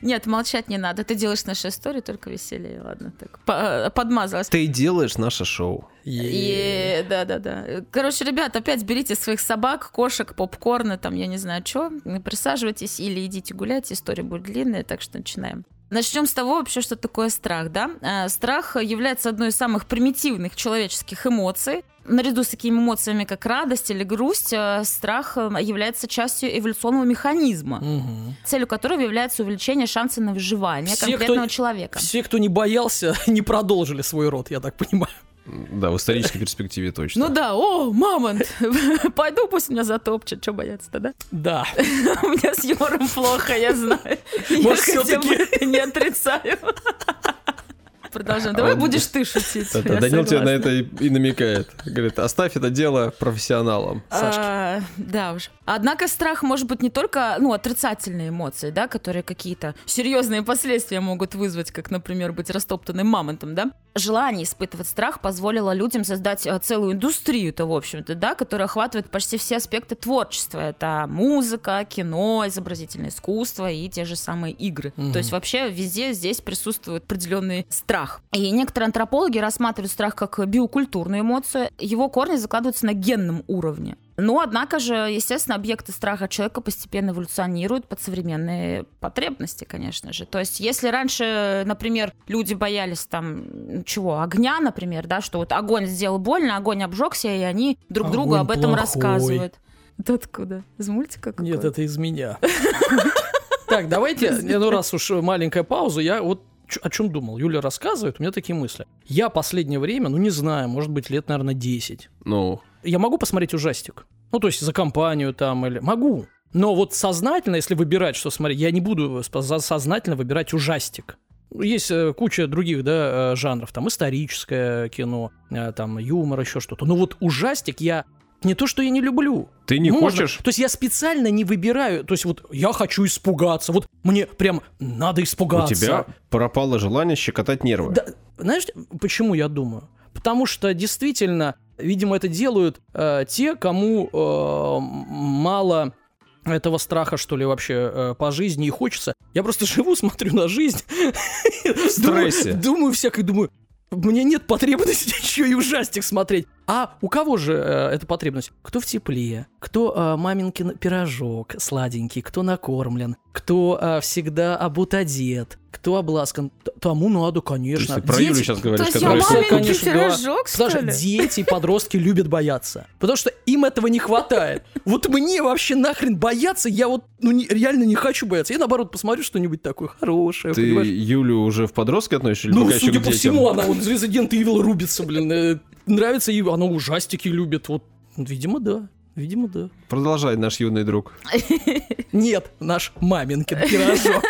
Speaker 3: Нет, молчать не надо. Ты делаешь нашу историю только веселее. Ладно, так. По- Подмазалась.
Speaker 1: Ты делаешь наше шоу.
Speaker 3: И, да, да, да. Короче, ребят, опять берите своих собак, кошек, попкорна, там, я не знаю, что, присаживайтесь или идите гулять, история будет длинная, так что начинаем. Начнем с того вообще, что такое страх, да? Э, Страх является одной из самых примитивных человеческих эмоций. Наряду с такими эмоциями, как радость или грусть, э, страх э, является частью эволюционного механизма,
Speaker 2: Мгм.
Speaker 3: целью которого является увеличение шанса на выживание
Speaker 2: Все, кто-
Speaker 3: конкретного человека.
Speaker 2: Все, кто не боялся, [LAUGHS] не продолжили свой род, я так понимаю.
Speaker 1: Да, в исторической перспективе точно.
Speaker 3: Ну да, о, мамонт, [LAUGHS] пойду, пусть меня затопчет, что бояться-то, да?
Speaker 2: Да. [LAUGHS]
Speaker 3: У меня с юмором плохо, я знаю. Я
Speaker 2: Может, всё-таки-
Speaker 3: это не отрицаю. Продолжаем. Давай
Speaker 1: А,
Speaker 3: будешь ты шутить.
Speaker 1: Да, да, Данил тебе на это и, и намекает. Говорит, оставь это дело профессионалам.
Speaker 3: А, да уж. Однако страх может быть не только ну, отрицательные эмоции, да, которые какие-то серьезные последствия могут вызвать, как, например, быть растоптанным мамонтом, да. Желание испытывать страх позволило людям создать э, целую индустрию-то, в общем-то, да, которая охватывает почти все аспекты творчества. Это музыка, кино, изобразительное искусство и те же самые игры.
Speaker 2: Мгм.
Speaker 3: То есть вообще везде здесь присутствует определенный страх. И некоторые антропологи рассматривают страх как биокультурную эмоцию. Его корни закладываются на генном уровне. Но, однако же, естественно, объекты страха человека постепенно эволюционируют под современные потребности, конечно же. То есть, если раньше, например, люди боялись там, чего, огня, например, да, что вот огонь сделал больно, огонь обжегся, и они друг другу
Speaker 2: Огонь
Speaker 3: об этом
Speaker 2: плохой.
Speaker 3: рассказывают. Это откуда? Из мультика
Speaker 2: Нет, это из меня. [LAUGHS] Так, давайте, ну раз уж маленькая пауза, я вот о чем думал. Юля рассказывает, у меня такие мысли. Я последнее время, ну не знаю, может быть лет, наверное, 10.
Speaker 1: Ну,
Speaker 2: Я могу посмотреть ужастик? Ну, то есть за компанию там или... Могу. Но вот сознательно, если выбирать, что смотреть, я не буду сознательно выбирать ужастик. Есть э, куча других, да, э, жанров, там историческое кино, э, там юмор, еще что-то. Но вот ужастик я не то, что я не люблю.
Speaker 1: ты не
Speaker 2: Можно.
Speaker 1: хочешь?
Speaker 2: То есть я специально не выбираю. То есть вот я хочу испугаться. Вот мне прям надо
Speaker 1: У
Speaker 2: испугаться.
Speaker 1: тебя пропало желание щекотать нервы.
Speaker 2: Да, знаешь, почему я думаю? Потому что действительно, видимо, это делают э, те, кому э, мало этого страха, что ли, вообще э, по жизни и хочется. Я просто [LAUGHS] живу, смотрю на жизнь. В
Speaker 1: стрессе.
Speaker 2: Думаю всякое, думаю, мне нет потребности [LAUGHS] еще и ужастик смотреть. А у кого же э, эта потребность? Кто в тепле, кто э, маминкин пирожок сладенький, кто накормлен, кто э, всегда обут одет, кто обласкан. Т- Тому надо,
Speaker 1: То есть
Speaker 2: конечно.
Speaker 1: ты про
Speaker 2: Дети-
Speaker 1: Юлю сейчас говоришь,
Speaker 3: То
Speaker 2: Всё,
Speaker 3: маленький
Speaker 2: конечно,
Speaker 3: пирожок, что
Speaker 2: Потому
Speaker 3: ли?
Speaker 2: что дети и подростки любят бояться. Потому что им этого не хватает. Вот мне вообще нахрен бояться, я вот ну, не- реально не хочу бояться. Я наоборот посмотрю что-нибудь такое хорошее,
Speaker 1: Ты
Speaker 2: понимаешь?
Speaker 1: Юлю уже в подростке относишь или
Speaker 2: Ну, судя по всему, она вот Resident Evil рубится, блин. э, Нравится ей, она ужастики любит. Вот, видимо, да. Видимо, да.
Speaker 1: Продолжай, наш юный друг. [LAUGHS]
Speaker 2: Нет, наш маминкин пирожок.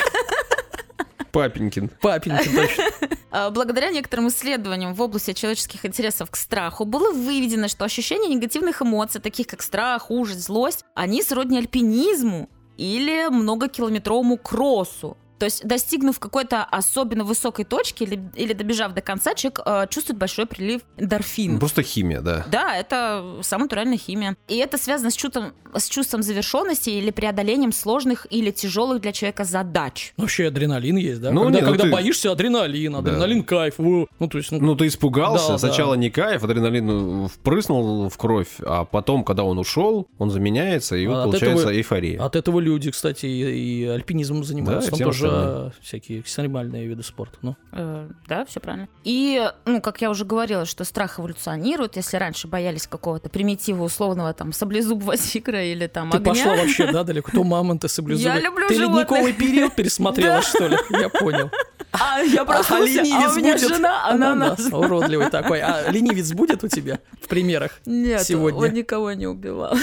Speaker 2: [LAUGHS]
Speaker 1: Папенькин.
Speaker 2: Папенькин, точно. [LAUGHS]
Speaker 3: А, Благодаря некоторым исследованиям в области человеческих интересов к страху было выведено, что ощущение негативных эмоций, таких как страх, ужас, злость, они сродни альпинизму или многокилометровому кроссу. То есть, достигнув какой-то особенно высокой точки или, или добежав до конца, человек э, чувствует большой прилив эндорфинов.
Speaker 1: Просто химия, да.
Speaker 3: Да, это самая натуральная химия. И это связано с чувством, с чувством завершенности или преодолением сложных или тяжелых для человека задач.
Speaker 2: Вообще адреналин есть, да?
Speaker 1: Ну,
Speaker 2: когда
Speaker 1: не, ну
Speaker 2: когда
Speaker 1: ты-
Speaker 2: боишься, адреналин, адреналин, кайф. во. Ну, то есть, ну,
Speaker 1: Ну, ты испугался,
Speaker 2: Да,
Speaker 1: сначала
Speaker 2: да.
Speaker 1: не кайф, адреналин впрыснул в кровь, а потом, когда он ушел, он заменяется, и вот
Speaker 2: А
Speaker 1: получается
Speaker 2: этого-
Speaker 1: эйфория.
Speaker 2: от этого люди, кстати, и, и альпинизмом занимаются.
Speaker 1: Да,
Speaker 2: тоже
Speaker 1: остальным.
Speaker 2: а, всякие экстремальные виды спорта. Ну,
Speaker 3: Э, да, все правильно. И, ну, как я уже говорила, что страх эволюционирует. Если раньше боялись какого-то примитива условного там саблезубого [LAUGHS] тигра или там
Speaker 2: ты
Speaker 3: огня.
Speaker 2: пошла вообще, да, далеко? То мамонты [LAUGHS] саблезубые.
Speaker 3: Я люблю
Speaker 2: Ты
Speaker 3: животных.
Speaker 2: ледниковый период [LAUGHS] пересмотрела, что ли? Я понял.
Speaker 3: А я проснулся, а
Speaker 2: ленивец
Speaker 3: у меня
Speaker 2: будет?
Speaker 3: жена ананас.
Speaker 2: Ананас, Уродливый такой. А ленивец будет у тебя в примерах?
Speaker 3: Нет,
Speaker 2: Сегодня.
Speaker 3: он никого не убивал.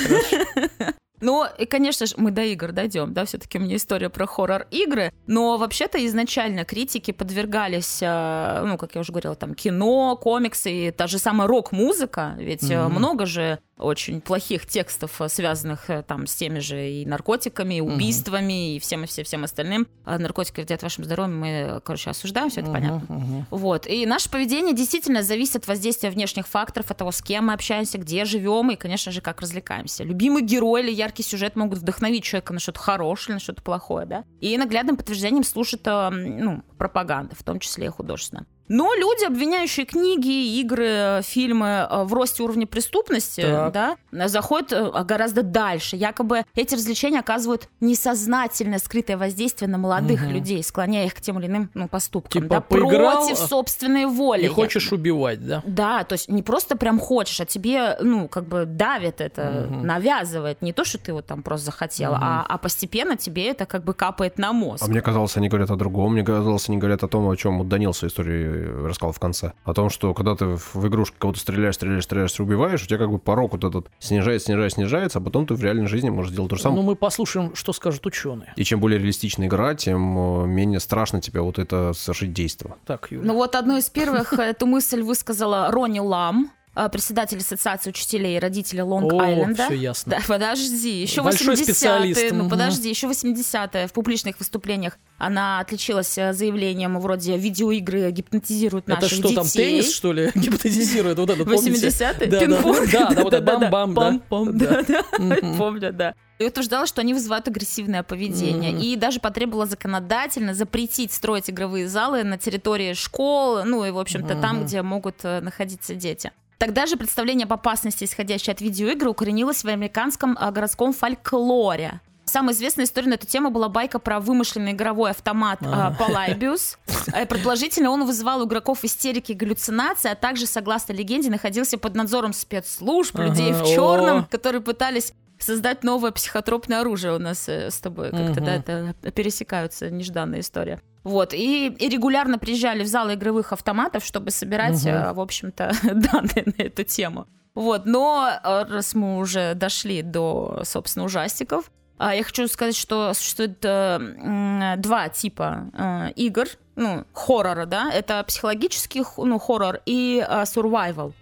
Speaker 3: Ну, и, конечно же, мы до игр дойдем, да, все-таки у меня история про хоррор-игры, но вообще-то изначально критики подвергались, э, ну, как я уже говорила, там, кино, комиксы и та же самая рок-музыка, ведь
Speaker 2: Мгм.
Speaker 3: много же очень плохих текстов, э, связанных э, там с теми же и наркотиками, и убийствами, и всем, и всем, всем остальным. А наркотики вредят вашему здоровью, мы, короче, осуждаем, все это
Speaker 2: Мгм,
Speaker 3: понятно.
Speaker 2: мгм.
Speaker 3: Вот. И наше поведение действительно зависит от воздействия внешних факторов, от того, с кем мы общаемся, где живем и, конечно же, как развлекаемся. Любимый герой или яркий сюжет могут вдохновить человека на что-то хорошее или на что-то плохое, да. И наглядным подтверждением служит э, ну, пропаганда, в том числе и художественная. Но люди, обвиняющие книги, игры, фильмы э, в росте уровня преступности,
Speaker 2: Так.
Speaker 3: да, заходят э, гораздо дальше. Якобы эти развлечения оказывают несознательное скрытое воздействие на молодых
Speaker 2: Мгм.
Speaker 3: людей, склоняя их к тем или иным ну, поступкам.
Speaker 2: Типа
Speaker 3: да,
Speaker 2: поиграл,
Speaker 3: против
Speaker 2: а-
Speaker 3: собственной воли.
Speaker 2: И хочешь
Speaker 3: якобы.
Speaker 2: убивать, да?
Speaker 3: Да, то есть не просто прям хочешь, а тебе, ну, как бы давит это,
Speaker 2: Мгм.
Speaker 3: навязывает. Не то, что ты вот там просто захотела,
Speaker 2: Мгм.
Speaker 3: а, а постепенно тебе это как бы капает на мозг.
Speaker 1: А мне казалось, они говорят о другом. Мне казалось, они говорят о том, о чем вот Данил свою историю рассказал в конце. О том, что когда ты в игрушку кого-то стреляешь, стреляешь, стреляешь, убиваешь, у тебя как бы порог вот этот снижается, снижается, снижается, а потом ты в реальной жизни можешь сделать то же самое.
Speaker 2: Ну, мы послушаем, что скажут ученые.
Speaker 1: И чем более реалистичная игра, тем э, менее страшно тебе вот это совершить действие.
Speaker 2: Так, Юля.
Speaker 3: Ну вот одну из первых эту мысль высказала Ронни Лам, э, председатель Ассоциации учителей и родителей Лонг-Айленда.
Speaker 2: все ясно.
Speaker 3: Да, подожди, еще
Speaker 2: Большой
Speaker 3: 80-е,
Speaker 2: специалист,
Speaker 3: ну подожди, еще 80-е в публичных выступлениях она отличилась э, заявлением вроде видеоигры гипнотизируют
Speaker 2: Это
Speaker 3: наших
Speaker 2: что,
Speaker 3: детей.
Speaker 2: там теннис, что ли, [LAUGHS] гипнотизирует? Вот это, помните?
Speaker 3: 80-е?
Speaker 2: Да.
Speaker 3: Пинг-понг?
Speaker 2: Да, да, вот это бам-бам, да. Да. [LAUGHS]
Speaker 3: Помню, да. И утверждала, что они вызывают агрессивное поведение.
Speaker 2: Мгм.
Speaker 3: И даже потребовала законодательно запретить строить игровые залы на территории школ, ну и, в общем-то, там,
Speaker 2: Мгм.
Speaker 3: где могут э, находиться дети. Тогда же представление об опасности, исходящей от видеоигр, укоренилось в американском э, городском фольклоре. Самая известная история на эту тему была байка про вымышленный игровой автомат э,
Speaker 2: А.
Speaker 3: Полайбиус. [LAUGHS] Э, Предположительно, он вызывал у игроков истерики и галлюцинации, а также, согласно легенде, находился под надзором спецслужб, людей в черном, которые пытались создать новое психотропное оружие у нас э, с тобой. Как-то,
Speaker 2: Мгм.
Speaker 3: да, это пересекаются, нежданная история. Вот, и, и регулярно приезжали в залы игровых автоматов, чтобы собирать, э, в общем-то, [LAUGHS] данные на эту тему. Вот, но э, раз мы уже дошли до, собственно, ужастиков, а, я хочу сказать, что существует э, два типа э, игр, ну, хоррора, да, это психологический ну, хоррор и э, survival.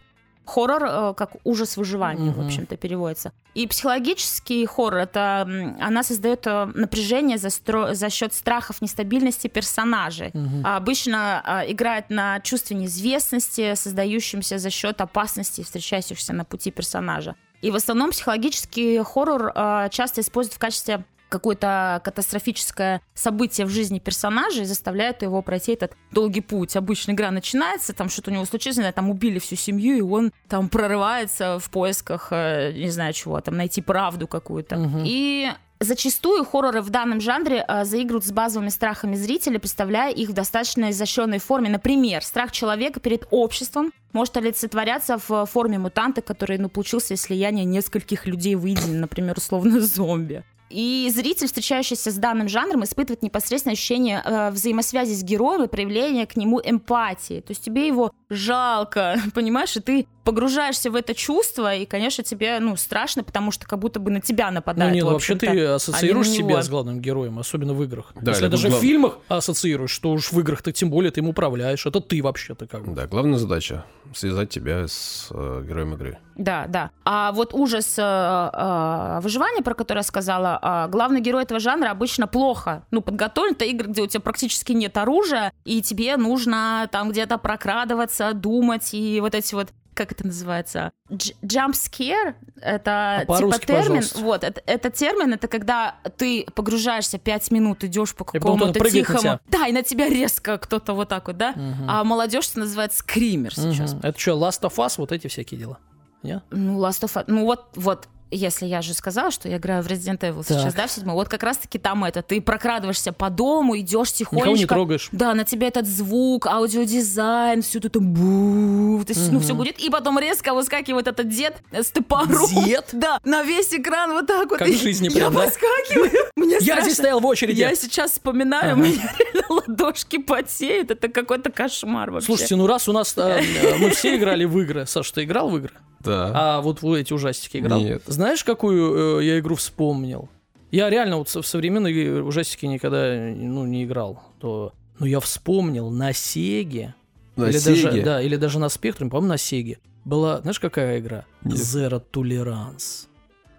Speaker 3: Хоррор э, как ужас выживания, в
Speaker 2: Мгм.
Speaker 3: общем-то, переводится. И психологический хоррор это она создает э, напряжение за, стро- за счет страхов нестабильности персонажей. А Обычно а, играет на чувстве неизвестности, создающемся за счет опасностей, встречающихся на пути персонажа. И в основном психологический хоррор а, часто используют в качестве какое-то катастрофическое событие в жизни персонажа и заставляет его пройти этот долгий путь. Обычно игра начинается, там что-то у него случилось, не знаю, там убили всю семью, и он там прорывается в поисках, э, не знаю чего, там найти правду какую-то.
Speaker 2: Мгм.
Speaker 3: И Зачастую хорроры в данном жанре э, заигрывают с базовыми страхами зрителя, представляя их в достаточно изощренной форме. Например, страх человека перед обществом может олицетворяться в форме мутанта, который ну, получился из слияния нескольких людей воедино, например, условно [LAUGHS] зомби. И зритель, встречающийся с данным жанром, испытывает непосредственное ощущение э, взаимосвязи с героем и проявление к нему эмпатии. То есть тебе его жалко, [LAUGHS] понимаешь, и ты погружаешься в это чувство, и, конечно, тебе, ну, страшно, потому что как будто бы на тебя нападают.
Speaker 2: ну, вообще
Speaker 3: общем-то.
Speaker 2: ты ассоциируешь
Speaker 3: на
Speaker 2: себя
Speaker 3: него.
Speaker 2: с главным героем, особенно в играх.
Speaker 1: Да,
Speaker 2: Если даже
Speaker 1: глав-
Speaker 2: в фильмах ассоциируешь, что уж в играх-то тем более ты им управляешь. Это ты вообще-то как бы.
Speaker 1: Да, главная задача — связать тебя с э, героем игры.
Speaker 3: Да, да. А вот ужас э, э, выживания, про который я сказала, э, главный герой этого жанра обычно плохо, ну, подготовлен. Это игры, где у тебя практически нет оружия, и тебе нужно там где-то прокрадываться, думать, и вот эти вот как это называется? Дж- Jump scare это
Speaker 2: А
Speaker 3: типа термин.
Speaker 2: пожалуйста.
Speaker 3: Вот, это, это термин, это когда ты погружаешься пять минут, идешь по какому-то тихому. Да, и на тебя резко кто-то вот так вот, да?
Speaker 2: Мгм.
Speaker 3: А молодежь это называет скример сейчас.
Speaker 2: Мгм. Это что, Last of Us, вот эти всякие дела? Не?
Speaker 3: Ну, Last of Us. Ну, вот, вот, если я же сказала, что я играю в Resident Evil сейчас,
Speaker 2: Так.
Speaker 3: да, в седьмой, вот как раз-таки там это, ты прокрадываешься по дому, идешь тихонечко.
Speaker 2: Никого не трогаешь.
Speaker 3: Да, на тебя этот звук, аудиодизайн, все это бу, то есть, ну, все будет, и потом резко выскакивает этот дед с топором.
Speaker 2: Дед? [LAUGHS]
Speaker 3: Да, на весь экран вот так вот.
Speaker 2: Как в жизни
Speaker 3: Я
Speaker 2: прям, да?
Speaker 3: выскакиваю. [LAUGHS] Мне
Speaker 2: Я
Speaker 3: страшно.
Speaker 2: здесь стоял в очереди.
Speaker 3: Я сейчас вспоминаю, у
Speaker 2: Ага.
Speaker 3: меня реально ладошки потеют, это какой-то кошмар вообще.
Speaker 2: Слушайте, ну раз у нас э, э, мы все играли в игры. Саш, ты играл в игры?
Speaker 1: Да.
Speaker 2: А вот в эти ужастики играл?
Speaker 1: Нет.
Speaker 2: Знаешь, какую э, я игру вспомнил? Я реально вот в современные ужастики никогда ну, не играл. То... Но я вспомнил на Сеге.
Speaker 1: На
Speaker 2: или
Speaker 1: Сеге?
Speaker 2: Даже, да, или даже на Спектруме, по-моему, на Сеге. Была, знаешь, какая игра?
Speaker 1: Нет.
Speaker 2: Zero Tolerance.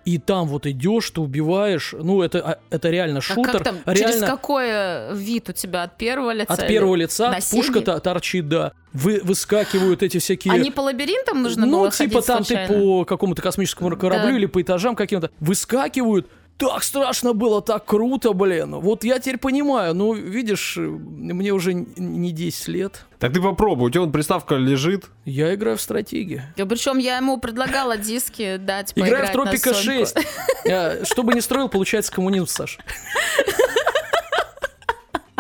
Speaker 2: И там вот идешь, ты убиваешь. Ну, это, а, это реально
Speaker 3: А
Speaker 2: шутер.
Speaker 3: как там, через
Speaker 2: реально
Speaker 3: какой э, вид у тебя от первого лица?
Speaker 2: от первого лица
Speaker 3: на
Speaker 2: пушка
Speaker 3: Сеге?
Speaker 2: то- торчит, да. Вы, выскакивают эти всякие...
Speaker 3: А не по лабиринтам нужно
Speaker 2: ну,
Speaker 3: было
Speaker 2: типа
Speaker 3: ходить
Speaker 2: там
Speaker 3: случайно?
Speaker 2: ты по какому-то космическому кораблю
Speaker 3: Да.
Speaker 2: или по этажам каким-то выскакивают. Так страшно было, так круто, блин. Вот я теперь понимаю, ну, видишь, мне уже не 10 лет.
Speaker 1: Так ты попробуй, у тебя вот приставка лежит.
Speaker 2: Я играю в стратегии.
Speaker 3: Причем я ему предлагала диски дать
Speaker 2: Играю в Тропика
Speaker 3: Соньку.
Speaker 2: 6. Я, что бы ни строил, получается коммунизм, Саш.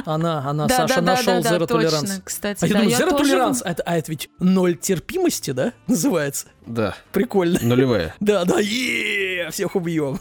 Speaker 2: Она, она,
Speaker 3: Да,
Speaker 2: Саша,
Speaker 3: да, да,
Speaker 2: нашел
Speaker 3: да, да,
Speaker 2: Zero
Speaker 3: точно,
Speaker 2: Tolerance.
Speaker 3: кстати.
Speaker 2: А я
Speaker 3: да,
Speaker 2: думаю, Zero
Speaker 3: тоже-
Speaker 2: Tolerance, а это, а это ведь ноль терпимости, да, называется?
Speaker 1: Да.
Speaker 2: Прикольно.
Speaker 1: Нулевая.
Speaker 2: Да, да, е всех убьем.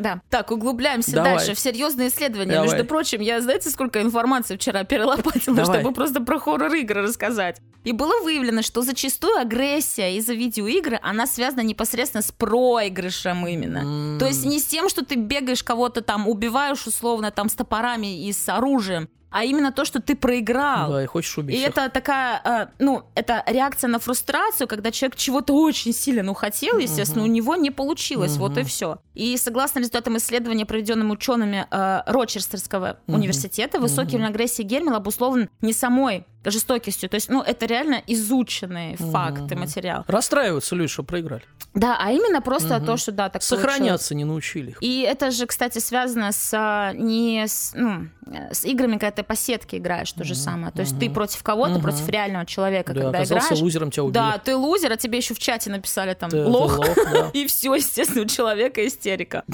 Speaker 3: Да. Так, углубляемся
Speaker 2: Давай.
Speaker 3: дальше в серьезные исследования.
Speaker 2: Давай.
Speaker 3: Между прочим, я, знаете, сколько информации вчера перелопатила,
Speaker 2: Давай.
Speaker 3: чтобы просто про хоррор-игры рассказать. И было выявлено, что зачастую агрессия из-за видеоигры, она связана непосредственно с проигрышем именно. То есть не с тем, что ты бегаешь кого-то там, убиваешь условно там с топорами и с оружием, а именно то, что ты проиграл.
Speaker 2: Да, и хочешь убить
Speaker 3: И
Speaker 2: всех.
Speaker 3: это такая, э, ну, это реакция на фрустрацию, когда человек чего-то очень сильно ну, хотел, естественно, у него не получилось, вот и все. И согласно результатам исследования, проведенным учеными э, Рочестерского университета, высокий уровень агрессии Гермела обусловлен не самой жестокостью, то есть, ну, это реально изученный факт и материал.
Speaker 2: Расстраиваются люди, что проиграли.
Speaker 3: Да, а именно просто
Speaker 2: Мгм.
Speaker 3: то, что да, так получилось.
Speaker 2: Сохраняться не научили.
Speaker 3: И это же, кстати, связано с а, не с, ну, э, с играми, когда ты по сетке играешь, то же самое. То есть ты против кого-то, против реального человека,
Speaker 2: Да,
Speaker 3: когда
Speaker 2: оказался
Speaker 3: играешь.
Speaker 2: лузером, тебя убили.
Speaker 3: Да, ты лузер, а тебе еще в чате написали там
Speaker 2: Ты-
Speaker 3: лох.
Speaker 2: лох, да. [LAUGHS]
Speaker 3: И все, естественно, у человека истерика.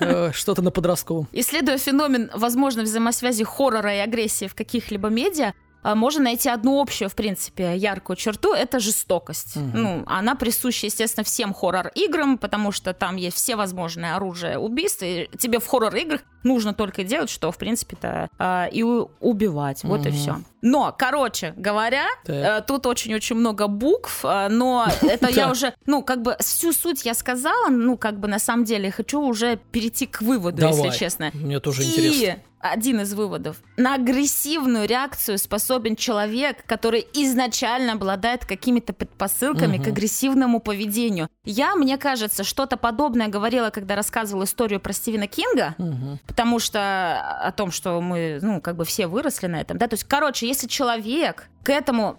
Speaker 2: Э, Что-то на подростковом.
Speaker 3: Исследуя феномен возможной взаимосвязи хоррора и агрессии в каких-либо медиа, можно найти одну общую, в принципе, яркую черту — это жестокость. Ну, она присуща, естественно, всем хоррор-играм, потому что там есть все возможные оружия убийств, и тебе в хоррор-играх нужно только делать, что, в принципе-то, а, и убивать. Вот и
Speaker 2: Мгм.
Speaker 3: все. Но, короче говоря,
Speaker 2: Так.
Speaker 3: э, тут очень-очень много букв, а, но это я уже, ну, как бы всю суть я сказала, ну, как бы на самом деле хочу уже перейти к выводу, если честно.
Speaker 2: Мне тоже
Speaker 3: И
Speaker 2: интересно.
Speaker 3: Один из выводов. На агрессивную реакцию способен человек, который изначально обладает какими-то предпосылками к
Speaker 2: Мгм.
Speaker 3: агрессивному поведению. Я, мне кажется, что-то подобное говорила, когда рассказывала историю про Стивена Кинга,
Speaker 2: Мгм.
Speaker 3: потому что о том, что мы, ну, как бы все выросли на этом, да, то есть, короче, если человек к этому...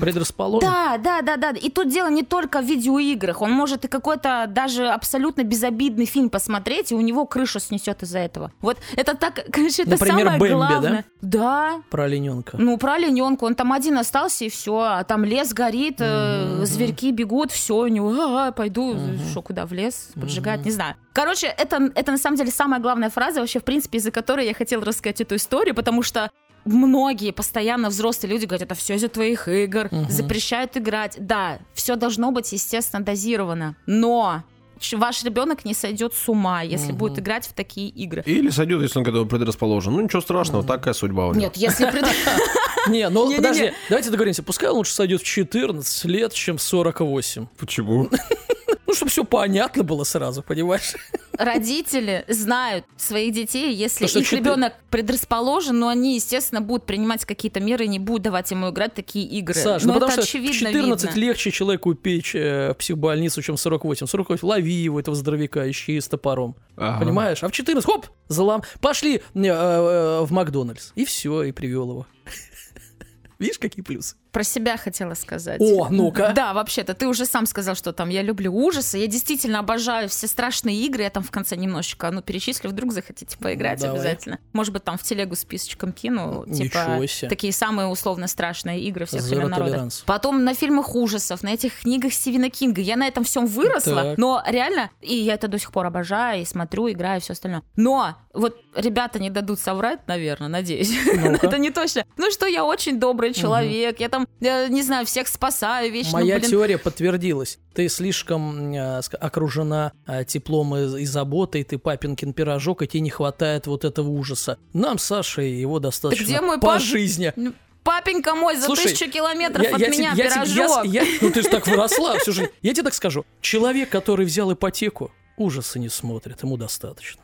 Speaker 2: Предрасположен.
Speaker 3: да, да, да, да. И тут дело не только в видеоиграх. Он может и какой-то даже абсолютно безобидный фильм посмотреть, и у него крышу снесет из-за этого. Вот это так, [LAUGHS] конечно, это
Speaker 2: Например,
Speaker 3: самое
Speaker 2: Бэмби, да?
Speaker 3: главное. Да?
Speaker 2: Про олененка.
Speaker 3: Ну, про олененка. Он там один остался, и все. А там лес горит, э, зверьки бегут, все, у него, «А, пойду, что, куда, в лес поджигать, не знаю. Короче, это, это на самом деле самая главная фраза вообще, в принципе, из-за которой я хотела рассказать эту историю, потому что многие постоянно взрослые люди говорят, это все из-за твоих игр,
Speaker 2: Мгм.
Speaker 3: запрещают играть. Да, все должно быть, естественно, дозировано. Но ваш ребенок не сойдет с ума, если
Speaker 2: Мгм.
Speaker 3: будет играть в такие игры.
Speaker 1: Или сойдет, если он к этому предрасположен. Ну, ничего страшного, такая судьба у него.
Speaker 3: Нет, если [LAUGHS]
Speaker 2: Не, ну
Speaker 3: Не-не-не.
Speaker 2: подожди, давайте договоримся. Пускай он лучше сойдет в 14 лет, чем в 48.
Speaker 1: Почему? [LAUGHS]
Speaker 2: Чтобы все понятно было сразу, понимаешь?
Speaker 3: родители знают своих детей, если
Speaker 2: То,
Speaker 3: их ребенок предрасположен, но они, естественно, будут принимать какие-то меры и не будут давать ему играть такие игры.
Speaker 2: Саш,
Speaker 3: но
Speaker 2: ну потому
Speaker 3: это
Speaker 2: что
Speaker 3: очевидно
Speaker 2: 14
Speaker 3: видно.
Speaker 2: легче человеку печь э, в психбольницу, чем в 48. 48 лови его, этого здоровяка, ищи с топором.
Speaker 1: Ага.
Speaker 2: Понимаешь? А в 14, хоп, залам. Пошли э, э, в Макдональдс. И все, и привел его. [LAUGHS] Видишь, какие плюсы?
Speaker 3: Про себя хотела сказать.
Speaker 2: О, ну-ка.
Speaker 3: Да, вообще-то, ты уже сам сказал, что там я люблю ужасы. Я действительно обожаю все страшные игры. Я там в конце немножечко, ну, перечислю, вдруг захотите поиграть
Speaker 2: Давай.
Speaker 3: обязательно. Может быть, там в телегу списочком кину.
Speaker 2: Ничего
Speaker 3: Типа,
Speaker 2: себе.
Speaker 3: такие самые условно страшные игры всех
Speaker 2: Zero
Speaker 3: времен народа.
Speaker 2: tolerance.
Speaker 3: Потом на фильмах ужасов, на этих книгах Стивена Кинга. Я на этом всем выросла,
Speaker 2: Так.
Speaker 3: но реально, и я это до сих пор обожаю, и смотрю, играю, и все остальное. Но вот ребята не дадут соврать, наверное, надеюсь. [LAUGHS]
Speaker 2: Ну-ка.
Speaker 3: Это не точно. Ну что, я очень добрый человек, я там, я не знаю, всех спасаю вечно,
Speaker 2: Моя
Speaker 3: блин.
Speaker 2: теория подтвердилась. Ты слишком э, окружена э, теплом и, и заботой, ты папинкин пирожок, и тебе не хватает вот этого ужаса. Нам, Саше, его достаточно
Speaker 3: где мой
Speaker 2: по
Speaker 3: пап-
Speaker 2: жизни.
Speaker 3: Папенька мой, за
Speaker 2: Слушай,
Speaker 3: тысячу километров
Speaker 2: Я-
Speaker 3: от
Speaker 2: я
Speaker 3: меня
Speaker 2: я тебе- я-
Speaker 3: пирожок.
Speaker 2: я- ну ты же так выросла всю жизнь. Я тебе так скажу. Человек, который взял ипотеку, ужасы не смотрит, ему достаточно.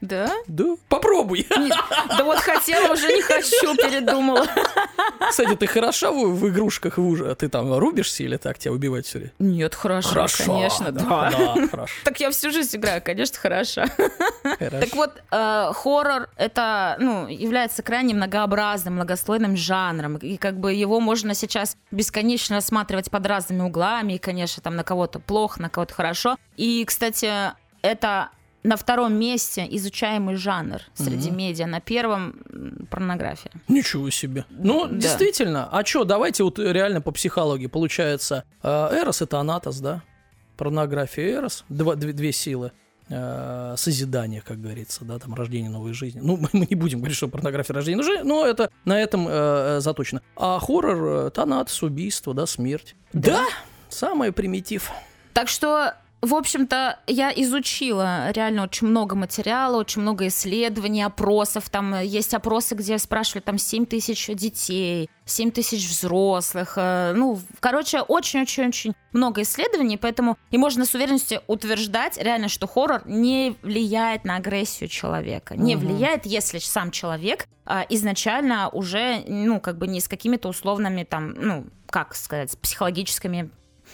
Speaker 3: Да?
Speaker 2: Да, попробуй.
Speaker 3: Не- Да вот хотела, уже не хочу, передумала.
Speaker 2: Кстати, ты хороша в, в игрушках в уже? Ты там рубишься или так тебя убивать все время?
Speaker 3: Нет, хорошо, конечно.
Speaker 2: Да, да, хорошо.
Speaker 3: Так я всю жизнь играю, конечно, хорошо.
Speaker 2: хорошо.
Speaker 3: Так вот, э, хоррор это, ну, является крайне многообразным, многослойным жанром, и как бы его можно сейчас бесконечно рассматривать под разными углами, и, конечно, там на кого-то плохо, на кого-то хорошо. И, кстати, это на втором месте изучаемый жанр среди медиа, на первом порнография.
Speaker 2: Ничего себе. Ну,
Speaker 3: Да.
Speaker 2: действительно. А что, давайте вот реально по психологии. Получается, э, Эрос это Анатос, да? Порнография Эрос. Два, две, две силы. Э, Созидание, как говорится, да, там рождение новой жизни. Ну, [LAUGHS] мы не будем говорить, что порнография рождения жизни, но это на этом э, э, заточено. А хоррор э, убийство, да, смерть. Да, самый примитив.
Speaker 3: Так что, в общем-то, я изучила реально очень много материала, очень много исследований, опросов. Там есть опросы, где спрашивали там 7 тысяч детей, 7 тысяч взрослых. э, Ну, короче, очень-очень-очень много исследований, поэтому и можно с уверенностью утверждать реально, что хоррор не влияет на агрессию человека. Не
Speaker 2: Мгм.
Speaker 3: влияет, если сам человек а, изначально уже, ну, как бы не с какими-то условными там, ну, как сказать, с психологическими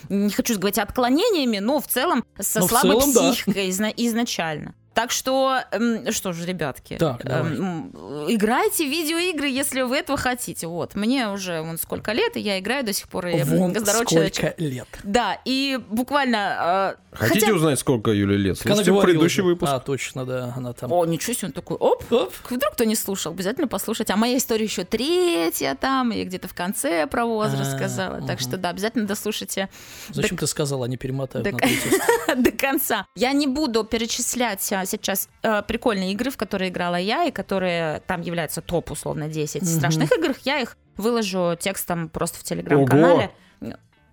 Speaker 3: не хочу говорить отклонениями, но в целом со
Speaker 2: Ну, в
Speaker 3: слабой
Speaker 2: целом, да.
Speaker 3: психикой изна- изначально. Так что, эм, что же, ребятки,
Speaker 2: Так, давай.
Speaker 3: эм, играйте в видеоигры, если вы этого хотите. Вот, мне уже вон сколько лет, и я играю до сих пор. И
Speaker 2: Вон сколько
Speaker 3: человечек.
Speaker 2: лет.
Speaker 3: Да, и буквально... э,
Speaker 1: Хотите
Speaker 3: хотя-
Speaker 1: узнать, сколько Юле лет? Слушайте предыдущий
Speaker 2: же.
Speaker 1: выпуск.
Speaker 2: А, точно, да, она там.
Speaker 3: О, ничего себе, он такой, оп,
Speaker 2: Оп.
Speaker 3: Вдруг кто не слушал, обязательно послушать. А моя история еще третья там, и где-то в конце про возраст
Speaker 2: А,
Speaker 3: сказала. Так что да, обязательно дослушайте
Speaker 2: Зачем ты сказала, они перемотают
Speaker 3: Так-
Speaker 2: на [LAUGHS]
Speaker 3: до конца. Я не буду перечислять сейчас э, прикольные игры, в которые играла я, и которые там являются топ, условно, 10
Speaker 2: Мгм.
Speaker 3: страшных игр. Я их выложу текстом просто в телеграм-канале.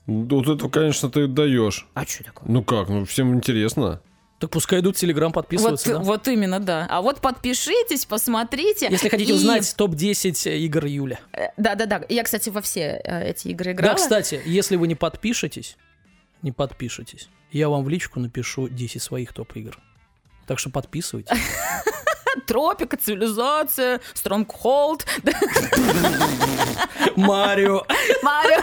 Speaker 1: Вот это, конечно, ты даешь.
Speaker 3: А что такое?
Speaker 1: Ну как, ну всем интересно.
Speaker 2: Так пускай идут в Телеграм
Speaker 3: Вот,
Speaker 2: подписываться, да?
Speaker 3: вот именно, да. А вот подпишитесь, посмотрите.
Speaker 2: Если хотите
Speaker 3: И-
Speaker 2: узнать топ-10 игр Юля.
Speaker 3: э, Да-да-да. Я, кстати, во все э, эти игры играла.
Speaker 2: Да, кстати, если вы не подпишетесь, не подпишетесь, я вам в личку напишу 10 своих топ-игр. Так что подписывайтесь. [LAUGHS]
Speaker 3: Тропика, цивилизация, Стронгхолд, [LAUGHS]
Speaker 2: Марио.
Speaker 3: Марио.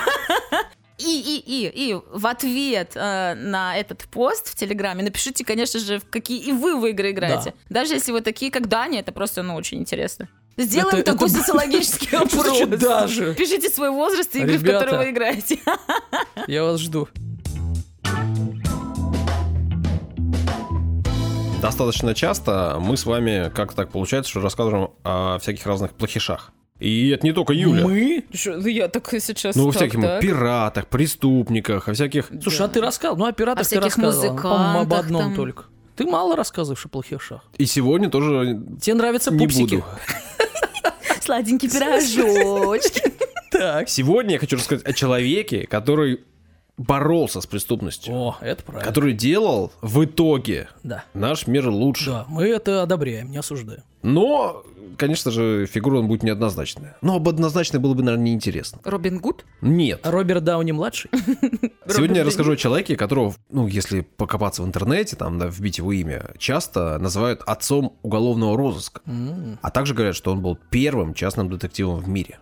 Speaker 3: И, и, и, и в ответ э, на этот пост в Телеграме напишите, конечно же, в какие и вы в игры играете. Даже если вы такие, как Даня, это просто, ну, очень интересно. Сделаем
Speaker 2: Это-
Speaker 3: такой
Speaker 2: это-
Speaker 3: социологический [LAUGHS] опрос.
Speaker 2: даже?
Speaker 3: Пишите свой возраст и игры, в
Speaker 2: Ребята.
Speaker 3: которые вы играете.
Speaker 2: Я вас жду.
Speaker 1: Достаточно часто мы с вами, как так получается, что рассказываем о всяких разных плохишах. И это не только Юля.
Speaker 2: Мы?
Speaker 3: Что, я так сейчас
Speaker 1: Ну, о всяких
Speaker 3: так.
Speaker 1: пиратах, преступниках, о всяких...
Speaker 2: Слушай, а ты рассказывал? Ну, о пиратах
Speaker 3: О
Speaker 2: ты
Speaker 3: всяких
Speaker 2: рассказывал. Ну, По-моему, об одном
Speaker 3: там.
Speaker 2: только. Ты мало рассказываешь о плохих шах.
Speaker 1: И сегодня тоже
Speaker 2: Тебе нравятся
Speaker 1: не
Speaker 2: пупсики?
Speaker 1: буду. [LAUGHS]
Speaker 3: Сладенький пирожочки. [LAUGHS]
Speaker 2: Так.
Speaker 1: Сегодня я хочу рассказать о человеке, который боролся с преступностью,
Speaker 2: О, это правильно.
Speaker 1: который делал в итоге
Speaker 2: Да.
Speaker 1: наш мир лучше.
Speaker 2: Да, мы это одобряем, не осуждаем.
Speaker 1: Но, конечно же, фигура он будет неоднозначная. Но об однозначной было бы, наверное, неинтересно.
Speaker 3: Робин Гуд?
Speaker 1: Нет.
Speaker 2: Роберт Дауни младший. [LAUGHS]
Speaker 1: Сегодня я расскажу о человеке, которого, ну, если покопаться в интернете, там, да, вбить его имя, часто называют отцом уголовного розыска. А также говорят, что он был первым частным детективом в мире.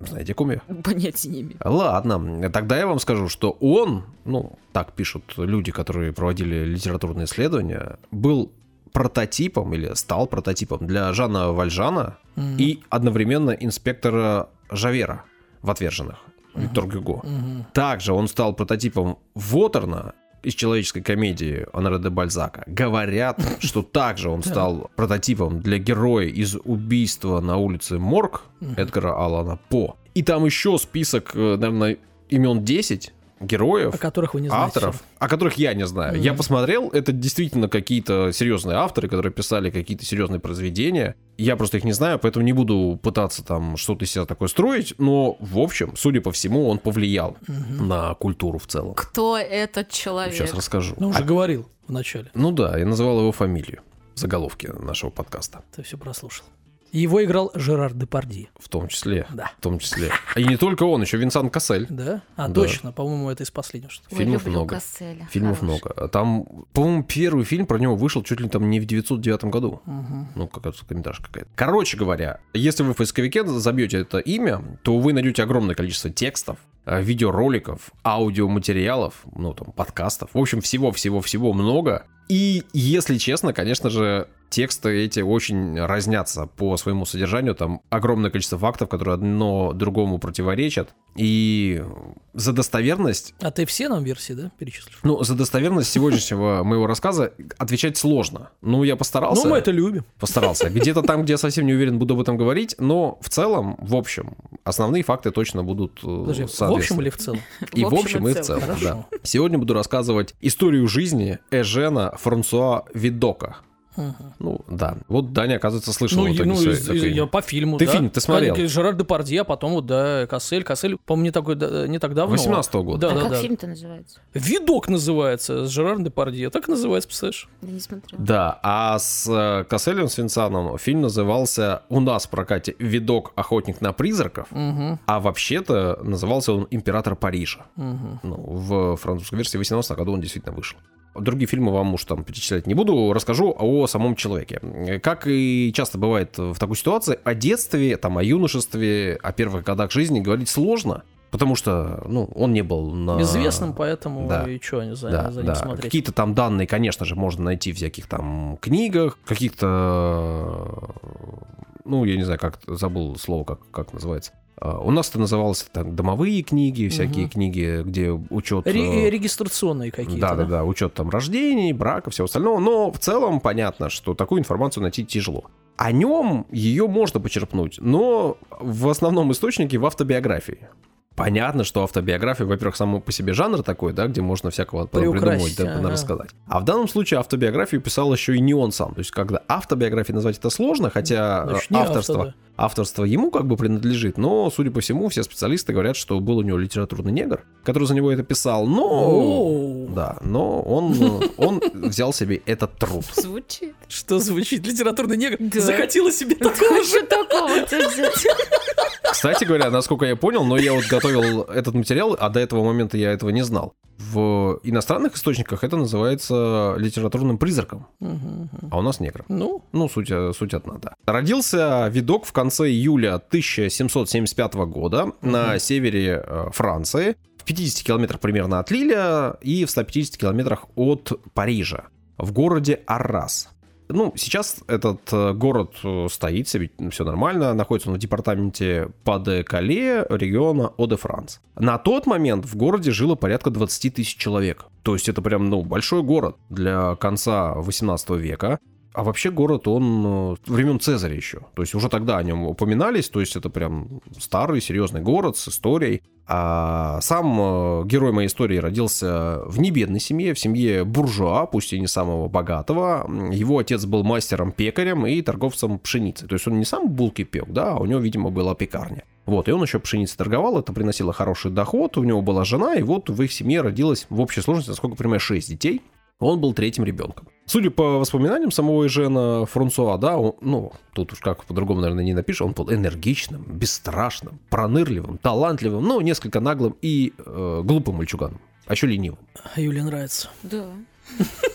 Speaker 1: Знаете, я?
Speaker 3: Понятия не имею.
Speaker 1: Ладно, тогда я вам скажу, что он, ну, так пишут люди, которые проводили литературные исследования, был прототипом или стал прототипом для Жана Вальжана
Speaker 2: Мгм.
Speaker 1: и одновременно инспектора Жавера в «Отверженных» Виктор Гюго.
Speaker 2: Мгм.
Speaker 1: Также он стал прототипом Вотерна из человеческой комедии Оноре де Бальзака. Говорят, [LAUGHS] что также он стал прототипом для героя из убийства на улице Морг Эдгара Алана По. И там еще список, э, наверное, имен 10 героев,
Speaker 2: О которых вы не знаете.
Speaker 1: авторов, о которых я не знаю. Я посмотрел, это действительно какие-то серьезные авторы, которые писали какие-то серьезные произведения. Я просто их не знаю, поэтому не буду пытаться там что-то из себя такое строить, но, в общем, судя по всему, он повлиял на культуру в целом.
Speaker 3: Кто этот человек?
Speaker 1: Сейчас расскажу.
Speaker 2: Ну, уже
Speaker 1: А-
Speaker 2: говорил вначале.
Speaker 1: ну да, я называл его фамилию в заголовке нашего подкаста.
Speaker 2: Ты все прослушал. Его играл Жерар Депарди.
Speaker 1: В том числе.
Speaker 2: Да.
Speaker 1: В том числе. И не только он, еще Винсан Кассель.
Speaker 2: Да? А,
Speaker 1: Да.
Speaker 2: точно. По-моему, это из последнего. Что
Speaker 3: Ой,
Speaker 1: фильмов
Speaker 3: люблю
Speaker 1: много.
Speaker 3: Касселя.
Speaker 1: Фильмов
Speaker 3: Хороший.
Speaker 1: много. Там, по-моему, первый фильм про него вышел чуть ли там не в 909 году. Ну, какая-то комментарий какая-то. Короче говоря, если вы в поисковике забьете это имя, то вы найдете огромное количество текстов, э, видеороликов, аудиоматериалов, ну, там, подкастов. В общем, всего-всего-всего много. И, если честно, конечно же, тексты эти очень разнятся по своему содержанию. Там огромное количество фактов, которые одно другому противоречат. И за достоверность
Speaker 2: А ты все нам версии, да, перечислишь?
Speaker 1: ну, за достоверность сегодняшнего [LAUGHS] моего рассказа отвечать сложно. Ну, я постарался.
Speaker 2: Ну, мы это любим.
Speaker 1: Постарался. Где-то там, где я совсем не уверен, буду об этом говорить, но в целом, в общем, основные факты точно будут э,
Speaker 2: Подожди, в общем или в целом? [LAUGHS]
Speaker 1: И в общем, и в целом,
Speaker 2: Хорошо.
Speaker 1: да. Сегодня буду рассказывать историю жизни Эжена Франсуа Видока.
Speaker 2: Мгм.
Speaker 1: Ну, да. Вот Даня, оказывается, слышал
Speaker 2: Ну,
Speaker 1: в
Speaker 2: и-
Speaker 1: итоге
Speaker 2: ну,
Speaker 1: свой
Speaker 2: из-
Speaker 1: такой-
Speaker 2: я по фильму,
Speaker 1: Ты
Speaker 2: да.
Speaker 1: фильм, ты смотрел?
Speaker 2: Конечно, Жерар Депардье, а потом вот, да, Кассель. Кассель, по-моему, не, такой, да, не так давно.
Speaker 1: 18-го года.
Speaker 2: Да,
Speaker 3: А
Speaker 2: да,
Speaker 3: как
Speaker 2: да.
Speaker 3: фильм-то называется?
Speaker 2: Видок называется с Жераром Депардье. Так называется, представляешь?
Speaker 3: Я не смотрела.
Speaker 1: Да, а с э, Касселем с Винсаном фильм назывался у нас в прокате «Видок. Охотник на призраков»,
Speaker 2: Угу,
Speaker 1: а вообще-то назывался он «Император Парижа».
Speaker 2: угу.
Speaker 1: Ну, в французской версии в 18 году он действительно вышел. Другие фильмы вам уж там перечислять не буду, расскажу о самом человеке. Как и часто бывает в такой ситуации, о детстве, там, о юношестве, о первых годах жизни говорить сложно, потому что, ну, он не был на...
Speaker 2: Безвестным, поэтому
Speaker 1: да.
Speaker 2: и что за,
Speaker 1: Да,
Speaker 2: за ним
Speaker 1: да.
Speaker 2: смотреть?
Speaker 1: Какие-то там данные, конечно же, можно найти в всяких там книгах, каких-то, ну, я не знаю, как забыл слово, как, как называется. А, У нас это называлось так, домовые книги, всякие
Speaker 2: Мгм.
Speaker 1: книги, где учет...
Speaker 2: Ре-
Speaker 1: э,
Speaker 2: регистрационные какие-то,
Speaker 1: да, да, да, учет там рождений, брака, всего остального. Но в целом понятно, что такую информацию найти тяжело. О нем ее можно почерпнуть, но в основном источнике в автобиографии. Понятно, что автобиография, во-первых, само по себе жанр такой, да, где можно всякого придумать, да,
Speaker 2: ага.
Speaker 1: рассказать. А в данном случае автобиографию писал еще и не он сам. То есть, когда автобиографией назвать это сложно, хотя э,
Speaker 2: Значит, не
Speaker 1: авторство,
Speaker 2: автор,
Speaker 1: авторство ему как бы принадлежит, но, судя по всему, все специалисты говорят, что был у него литературный негр, который за него это писал, но... Да, но он, он взял себе этот труд.
Speaker 3: Звучит.
Speaker 2: Что звучит? Литературный негр
Speaker 3: Да.
Speaker 2: захотела себе такого же.
Speaker 3: Взять?
Speaker 1: Кстати говоря, насколько я понял, но я вот готовил этот материал, а до этого момента я этого не знал. В иностранных источниках это называется литературным призраком,
Speaker 2: мгм.
Speaker 1: а у нас негром.
Speaker 2: Ну,
Speaker 1: Ну, суть, э, суть одна, да. Родился видок в конце июля 1775 года на севере э, Франции, в 50 километрах примерно от Лиля и в 150 километрах от Парижа, в городе Аррас. Ну, сейчас этот э, город э, стоит все нормально, находится он в департаменте Паде-Кале региона О-де-Франс. На тот момент в городе жило порядка 20 тысяч человек. То есть это прям, ну, большой город для конца 18 века. А вообще город, он э, времен Цезаря еще. То есть уже тогда о нем упоминались, то есть это прям старый, серьезный город с историей. А сам э, герой моей истории родился в небедной семье, в семье буржуа, пусть и не самого богатого. Его отец был мастером-пекарем и торговцем пшеницы. То есть он не сам булки пек, да, а у него, видимо, была пекарня. Вот, и он еще пшеницей торговал, это приносило хороший доход, у него была жена, и вот в их семье родилось в общей сложности, насколько я понимаю, 6 детей. Он был третьим ребенком. Судя по воспоминаниям самого Жена Франсуа, да, он, ну, тут уж как по-другому, наверное, не напишешь, он был энергичным, бесстрашным, пронырливым, талантливым, но несколько наглым и э, глупым мальчуганом, а еще ленивым.
Speaker 2: Юле нравится.
Speaker 3: Да.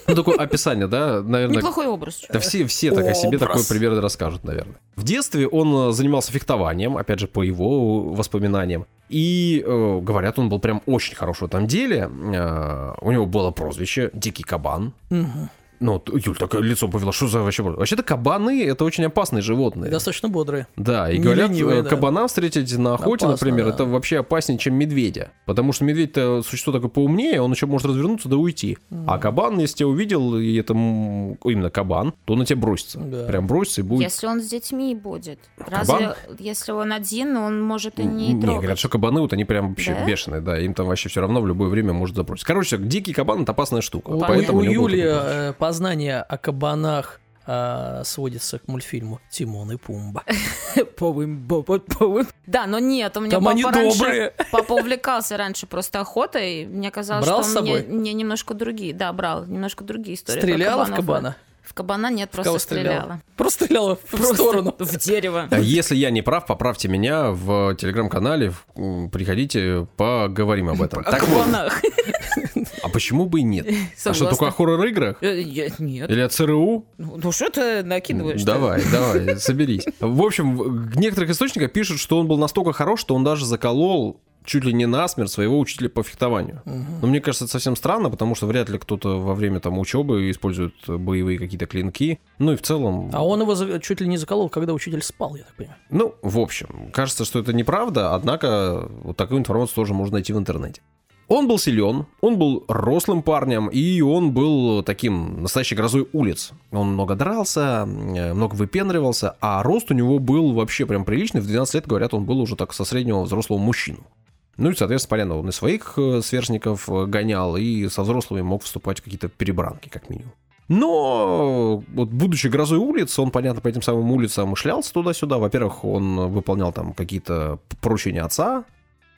Speaker 1: Ну, такое описание, да, наверное.
Speaker 3: Неплохой образ.
Speaker 1: Да все, все так о себе такой примерно расскажут, наверное. В детстве он э, занимался фехтованием, опять же, по его воспоминаниям. И, э, говорят, он был прям очень хорош в этом деле. Э, у него было прозвище «Дикий кабан».
Speaker 2: Мгм.
Speaker 1: Ну, Юль, так лицо повело, что за вообще... Вообще-то кабаны — это очень опасные животные.
Speaker 2: Достаточно бодрые.
Speaker 1: Да, и
Speaker 2: Не
Speaker 1: говорят,
Speaker 2: ленивые,
Speaker 1: э,
Speaker 2: да.
Speaker 1: кабана встретить на охоте,
Speaker 2: Опасно,
Speaker 1: например,
Speaker 2: да.
Speaker 1: это вообще опаснее, чем медведя. Потому что медведь-то существо такое поумнее, он еще может развернуться да уйти. А кабан, если тебя увидел, и это именно кабан, то он на тебя бросится.
Speaker 2: Да.
Speaker 1: Прям бросится и будет...
Speaker 3: Если он с детьми будет.
Speaker 1: Кабан?
Speaker 3: Разве, если он один, он может и не,
Speaker 1: Не,
Speaker 3: трогать.
Speaker 1: говорят, что кабаны вот они прям вообще
Speaker 3: Да?
Speaker 1: бешеные, да, им там вообще все равно в любое время может забросить. Короче, дикий кабан это опасная штука.
Speaker 2: У,
Speaker 1: поэтому
Speaker 2: у Юли познание о кабанах а, сводится к мультфильму Тимон и Пумба. [LAUGHS]
Speaker 3: Да, но нет, у меня
Speaker 2: Там
Speaker 3: папа
Speaker 2: они
Speaker 3: раньше...
Speaker 2: добрые. [LAUGHS]
Speaker 3: Папа увлекался раньше просто охотой. Мне казалось,
Speaker 2: Брал
Speaker 3: что
Speaker 2: с
Speaker 3: мне,
Speaker 2: собой?
Speaker 3: мне немножко другие. Да, брал. Немножко другие истории.
Speaker 2: Стреляла в кабана?
Speaker 3: В кабана нет,
Speaker 2: В
Speaker 3: просто стреляла.
Speaker 2: стреляла? Просто стреляла в
Speaker 3: Просто
Speaker 2: сторону. [LAUGHS]
Speaker 3: В дерево.
Speaker 1: А Если я не прав, поправьте меня в телеграм-канале, приходите, поговорим об этом.
Speaker 3: О
Speaker 1: Так вот,
Speaker 3: кабанах.
Speaker 1: а почему бы и нет? [LAUGHS] А что, только о хоррор-играх?
Speaker 3: Э, Нет.
Speaker 1: Или от ЦРУ?
Speaker 3: Ну ну что ты накидываешь?
Speaker 1: Давай, [LAUGHS] давай, соберись. В общем, в некоторых источниках пишут, что он был настолько хорош, что он даже заколол чуть ли не насмерть своего учителя по фехтованию. Но мне кажется, это совсем странно, потому что вряд ли кто-то во время там учебы использует боевые какие-то клинки. Ну и в целом...
Speaker 2: А он его чуть ли не заколол, когда учитель спал, я так понимаю.
Speaker 1: Ну, в общем, кажется, что это неправда, однако вот такую информацию тоже можно найти в интернете. Он был силен, он был рослым парнем, и он был таким настоящей грозой улиц. Он много дрался, э, много выпендривался, а рост у него был вообще прям приличный. В 12 лет, говорят, он был уже так со среднего взрослого мужчину. Ну и, соответственно, понятно, он и своих э, сверстников э, гонял, и со взрослыми мог вступать в какие-то перебранки, как минимум. Но вот будучи грозой улиц, он, понятно, по этим самым улицам шлялся туда-сюда. Во-первых, он выполнял там какие-то поручения отца.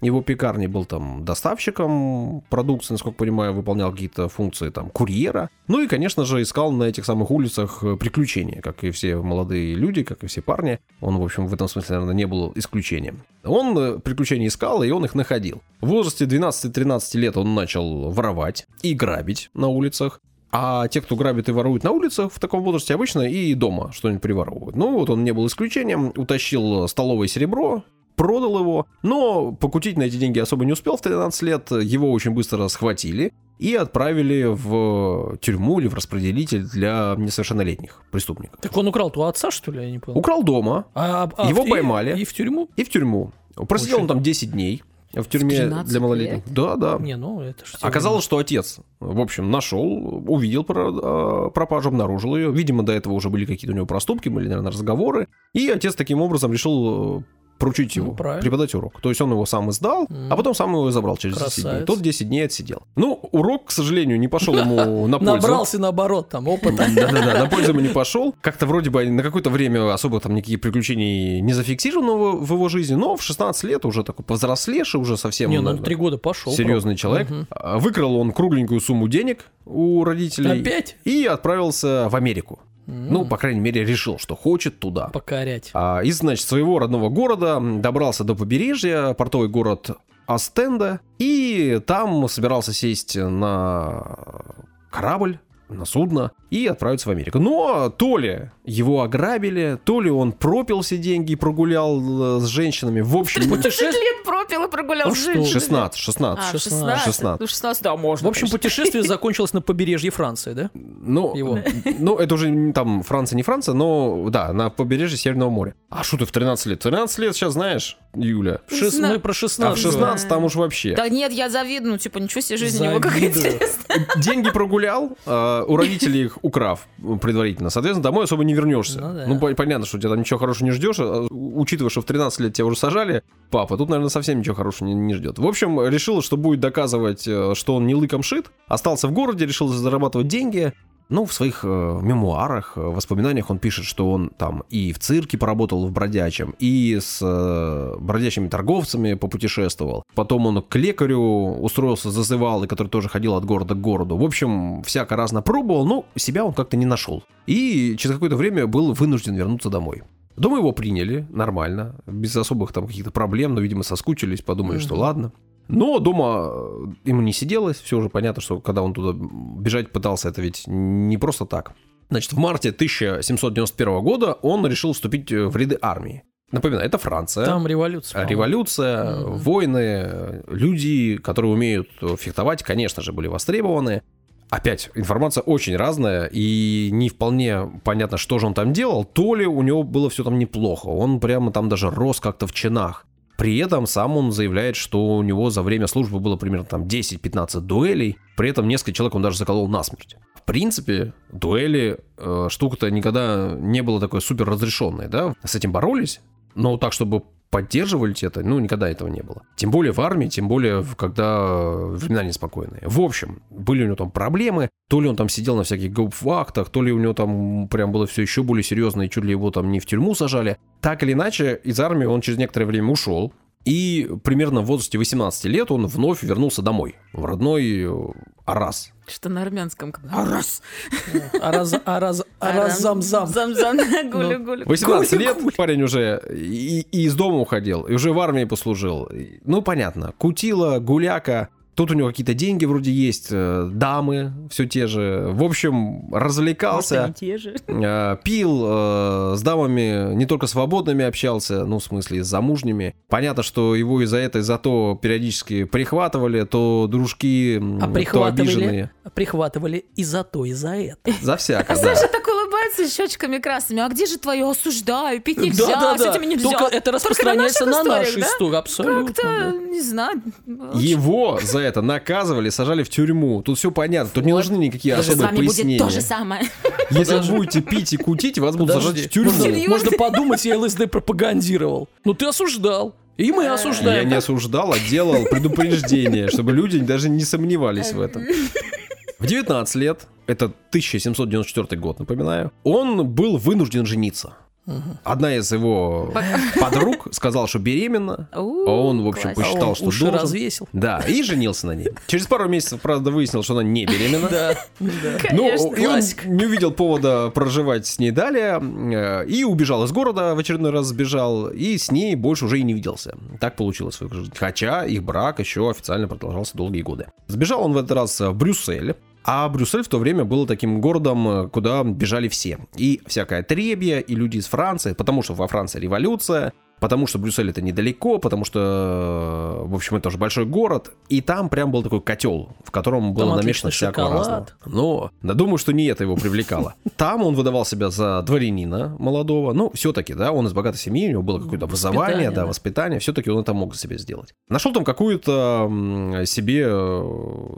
Speaker 1: Его пекарни был там доставщиком продукции, насколько понимаю, выполнял какие-то функции там курьера. Ну и, конечно же, искал на этих самых улицах э, приключения, как и все молодые люди, как и все парни. Он, в общем, в этом смысле, наверное, не был исключением. Он э, приключения искал, и он их находил. В возрасте 12-13 лет он начал воровать и грабить на улицах. А те, кто грабит и ворует на улицах в таком возрасте, обычно и дома что-нибудь приворовывают. Ну вот он не был исключением, утащил столовое серебро, продал его, но покутить на эти деньги особо не успел в 13 лет, его очень быстро схватили и отправили в тюрьму или в распределитель для несовершеннолетних преступников.
Speaker 2: Так он украл-то у отца, что ли, я не понял?
Speaker 1: Украл дома
Speaker 2: А- а
Speaker 1: Его
Speaker 2: в- и-
Speaker 1: поймали.
Speaker 2: И в тюрьму?
Speaker 1: и в тюрьму. Просидел он там 10 дней в тюрьме
Speaker 3: 13
Speaker 1: для малолетних. Да, да.
Speaker 2: Не, ну это же...
Speaker 1: Оказалось, что отец, в общем, нашел, увидел э, пропажу, обнаружил ее. Видимо, до этого уже были какие-то у него проступки, были, наверное, разговоры. И отец таким образом решил поручить
Speaker 2: Ну,
Speaker 1: его,
Speaker 2: правильно.
Speaker 1: преподать урок. То есть он его сам издал,
Speaker 2: М.
Speaker 1: а потом сам его и забрал через 10 дней.
Speaker 2: Красавец.
Speaker 1: Тот 10 дней отсидел. Ну, урок, к сожалению, не пошел ему [LAUGHS] на пользу.
Speaker 2: Набрался наоборот там опыта. [LAUGHS]
Speaker 1: Да-да-да, на пользу ему не пошел. Как-то вроде бы на какое-то время особо там никаких приключений не зафиксировано в его жизни, но в 16 лет уже такой повзрослевший, уже совсем
Speaker 2: Не, ну три года пошел.
Speaker 1: серьезный человек. А, Выкрал он кругленькую сумму денег у родителей.
Speaker 2: Опять?
Speaker 1: И отправился в Америку. Ну, по крайней мере, решил, что хочет туда.
Speaker 2: Покорять.
Speaker 1: А, из, значит, своего родного города добрался до побережья, портовый город Астенда, и там собирался сесть на корабль, на судно и отправиться в Америку. Но то ли его ограбили, то ли он пропил все деньги и прогулял э, с женщинами. В общем,
Speaker 3: 30 лет прогулял
Speaker 2: Ну
Speaker 3: с женщиной.
Speaker 1: 16, 16.
Speaker 3: А,
Speaker 2: 16.
Speaker 3: 16. Ну, 16, да, можно.
Speaker 2: В общем,
Speaker 3: конечно.
Speaker 2: путешествие закончилось на побережье Франции, да?
Speaker 1: Ну,
Speaker 2: Его.
Speaker 1: ну, это уже там Франция, не Франция, но да, на побережье Северного моря. А что ты в 13 лет? 13 лет сейчас знаешь, Юля?
Speaker 2: Шест-. Мы про
Speaker 1: А в
Speaker 2: 16.
Speaker 1: 16 там уж вообще.
Speaker 3: Да нет, я завидую, ну, типа, ничего себе, жизнь у него как
Speaker 2: Завидую.
Speaker 3: интересно.
Speaker 1: Деньги прогулял, а, у родителей их украв предварительно. Соответственно, домой особо не вернешься.
Speaker 2: Ну да.
Speaker 1: Ну, по- понятно, что у тебя там ничего хорошего не ждешь. а, Учитывая, что в 13 лет тебя уже сажали, папа, тут, наверное, совсем ничего хорошего не, не ждет. В общем, решил, что будет доказывать, э, что он не лыком шит. Остался в городе, решил зарабатывать деньги. Ну, в своих э, мемуарах, э, воспоминаниях он пишет, что он там и в цирке поработал в бродячем, и с э, бродячими торговцами попутешествовал. Потом он к лекарю устроился, зазывал, и который тоже ходил от города к городу. В общем, всяко разно пробовал, но себя он как-то не нашел. И через какое-то время был вынужден вернуться домой. Дома его приняли нормально, без особых там каких-то проблем, но, видимо, соскучились, подумали, что ладно. Но дома э, ему не сиделось, все уже понятно, что когда он туда бежать пытался, это ведь не просто так. Значит, в марте 1791 года он решил вступить э, в ряды армии. Напоминаю, это Франция.
Speaker 2: Там революция. по-моему.
Speaker 1: Революция,
Speaker 2: Мгм.
Speaker 1: войны, люди, которые умеют фехтовать, конечно же, были востребованы. Опять, информация очень разная, и не вполне понятно, что же он там делал. То ли у него было все там неплохо, он прямо там даже рос как-то в чинах. При этом сам он заявляет, что у него за время службы было примерно там 10-15 дуэлей, при этом несколько человек он даже заколол насмерть. В принципе, дуэли, э, штука-то никогда не была такой супер разрешенной, да, с этим боролись, но так, чтобы поддерживали это, ну, никогда этого не было. Тем более в армии, тем более, когда времена неспокойные. В общем, были у него там проблемы, то ли он там сидел на всяких гауптвахтах, то ли у него там прям было все еще более серьезно, и чуть ли его там не в тюрьму сажали. Так или иначе, из армии он через некоторое время ушел, и примерно в возрасте 18 лет он вновь вернулся домой, в родной э, Арас.
Speaker 3: Что на армянском. как- Арас.
Speaker 2: Араз- араз- Аразамзам.
Speaker 3: Замзам. Гулю, гулю.
Speaker 1: 18 лет парень уже и, и из дома уходил, и уже в армии послужил. Ну, понятно, кутила, гуляка. Тут у него какие-то деньги вроде есть, э, дамы все те же. В общем,
Speaker 3: Может,
Speaker 1: развлекался,
Speaker 3: они те же.
Speaker 1: э, пил, э, с дамами не только свободными общался, ну, в смысле, с замужними. Понятно, что его из-за этого, из-за то периодически прихватывали, то дружки,
Speaker 2: А
Speaker 1: то обиженные.
Speaker 2: прихватывали и за то, и за это.
Speaker 1: За всяко,
Speaker 3: А
Speaker 1: да.
Speaker 3: Саша с щечками красными. А где же твое осуждаю? Пить нельзя,
Speaker 2: Да, да,
Speaker 3: с
Speaker 2: да.
Speaker 3: этим нельзя.
Speaker 2: Только это распространяется на
Speaker 3: наших
Speaker 2: наши
Speaker 3: историях, да?
Speaker 2: истории, абсолютно.
Speaker 3: Как-то,
Speaker 2: да.
Speaker 3: не знаю.
Speaker 1: Его за это наказывали, сажали в тюрьму. Тут все понятно, тут не
Speaker 3: Вот.
Speaker 1: нужны никакие
Speaker 3: С
Speaker 1: особые
Speaker 3: вами будет
Speaker 1: пояснения.
Speaker 3: то же самое. [LAUGHS]
Speaker 1: Если вы будете пить и кутить, вас будут сажать в тюрьму.
Speaker 2: Можно, подумать, я ЛСД пропагандировал. Ну ты осуждал. И мы
Speaker 1: Я
Speaker 2: осуждаем.
Speaker 1: не осуждал, а делал предупреждение, чтобы люди даже не сомневались в этом. [LAUGHS] В 19 лет, это 1794 год, напоминаю, он был вынужден жениться. Одна из его подруг сказала, что беременна, а он, в общем,
Speaker 3: класс.
Speaker 1: посчитал, что
Speaker 2: уши
Speaker 1: должен.
Speaker 2: развесил.
Speaker 1: Да, и женился на ней. Через пару месяцев, правда, выяснил, что она не беременна.
Speaker 2: Да.
Speaker 1: Ну, и он не увидел повода проживать с ней далее, э, и убежал из города, в очередной раз сбежал, и с ней больше уже и не виделся. Так получилось в их жизни. Хотя их брак еще официально продолжался долгие годы. Сбежал он в этот раз в Брюссель, а Брюссель в то время был таким городом, э, куда бежали все. И всякое требье, и люди из Франции, потому что во Франции революция, потому что Брюссель это недалеко, потому что, э, в общем, это уже большой город, и там прям был такой котел, в котором было
Speaker 2: Там
Speaker 1: намешано всякого
Speaker 2: шоколад.
Speaker 1: разного. Но да, думаю, что не это его привлекало. [LAUGHS] Там он выдавал себя за дворянина молодого. Ну, все-таки, да, он из богатой семьи, у него было какое-то образование, да,
Speaker 2: да.
Speaker 1: воспитание. Все-таки он это мог себе сделать. Нашел там какую-то себе э,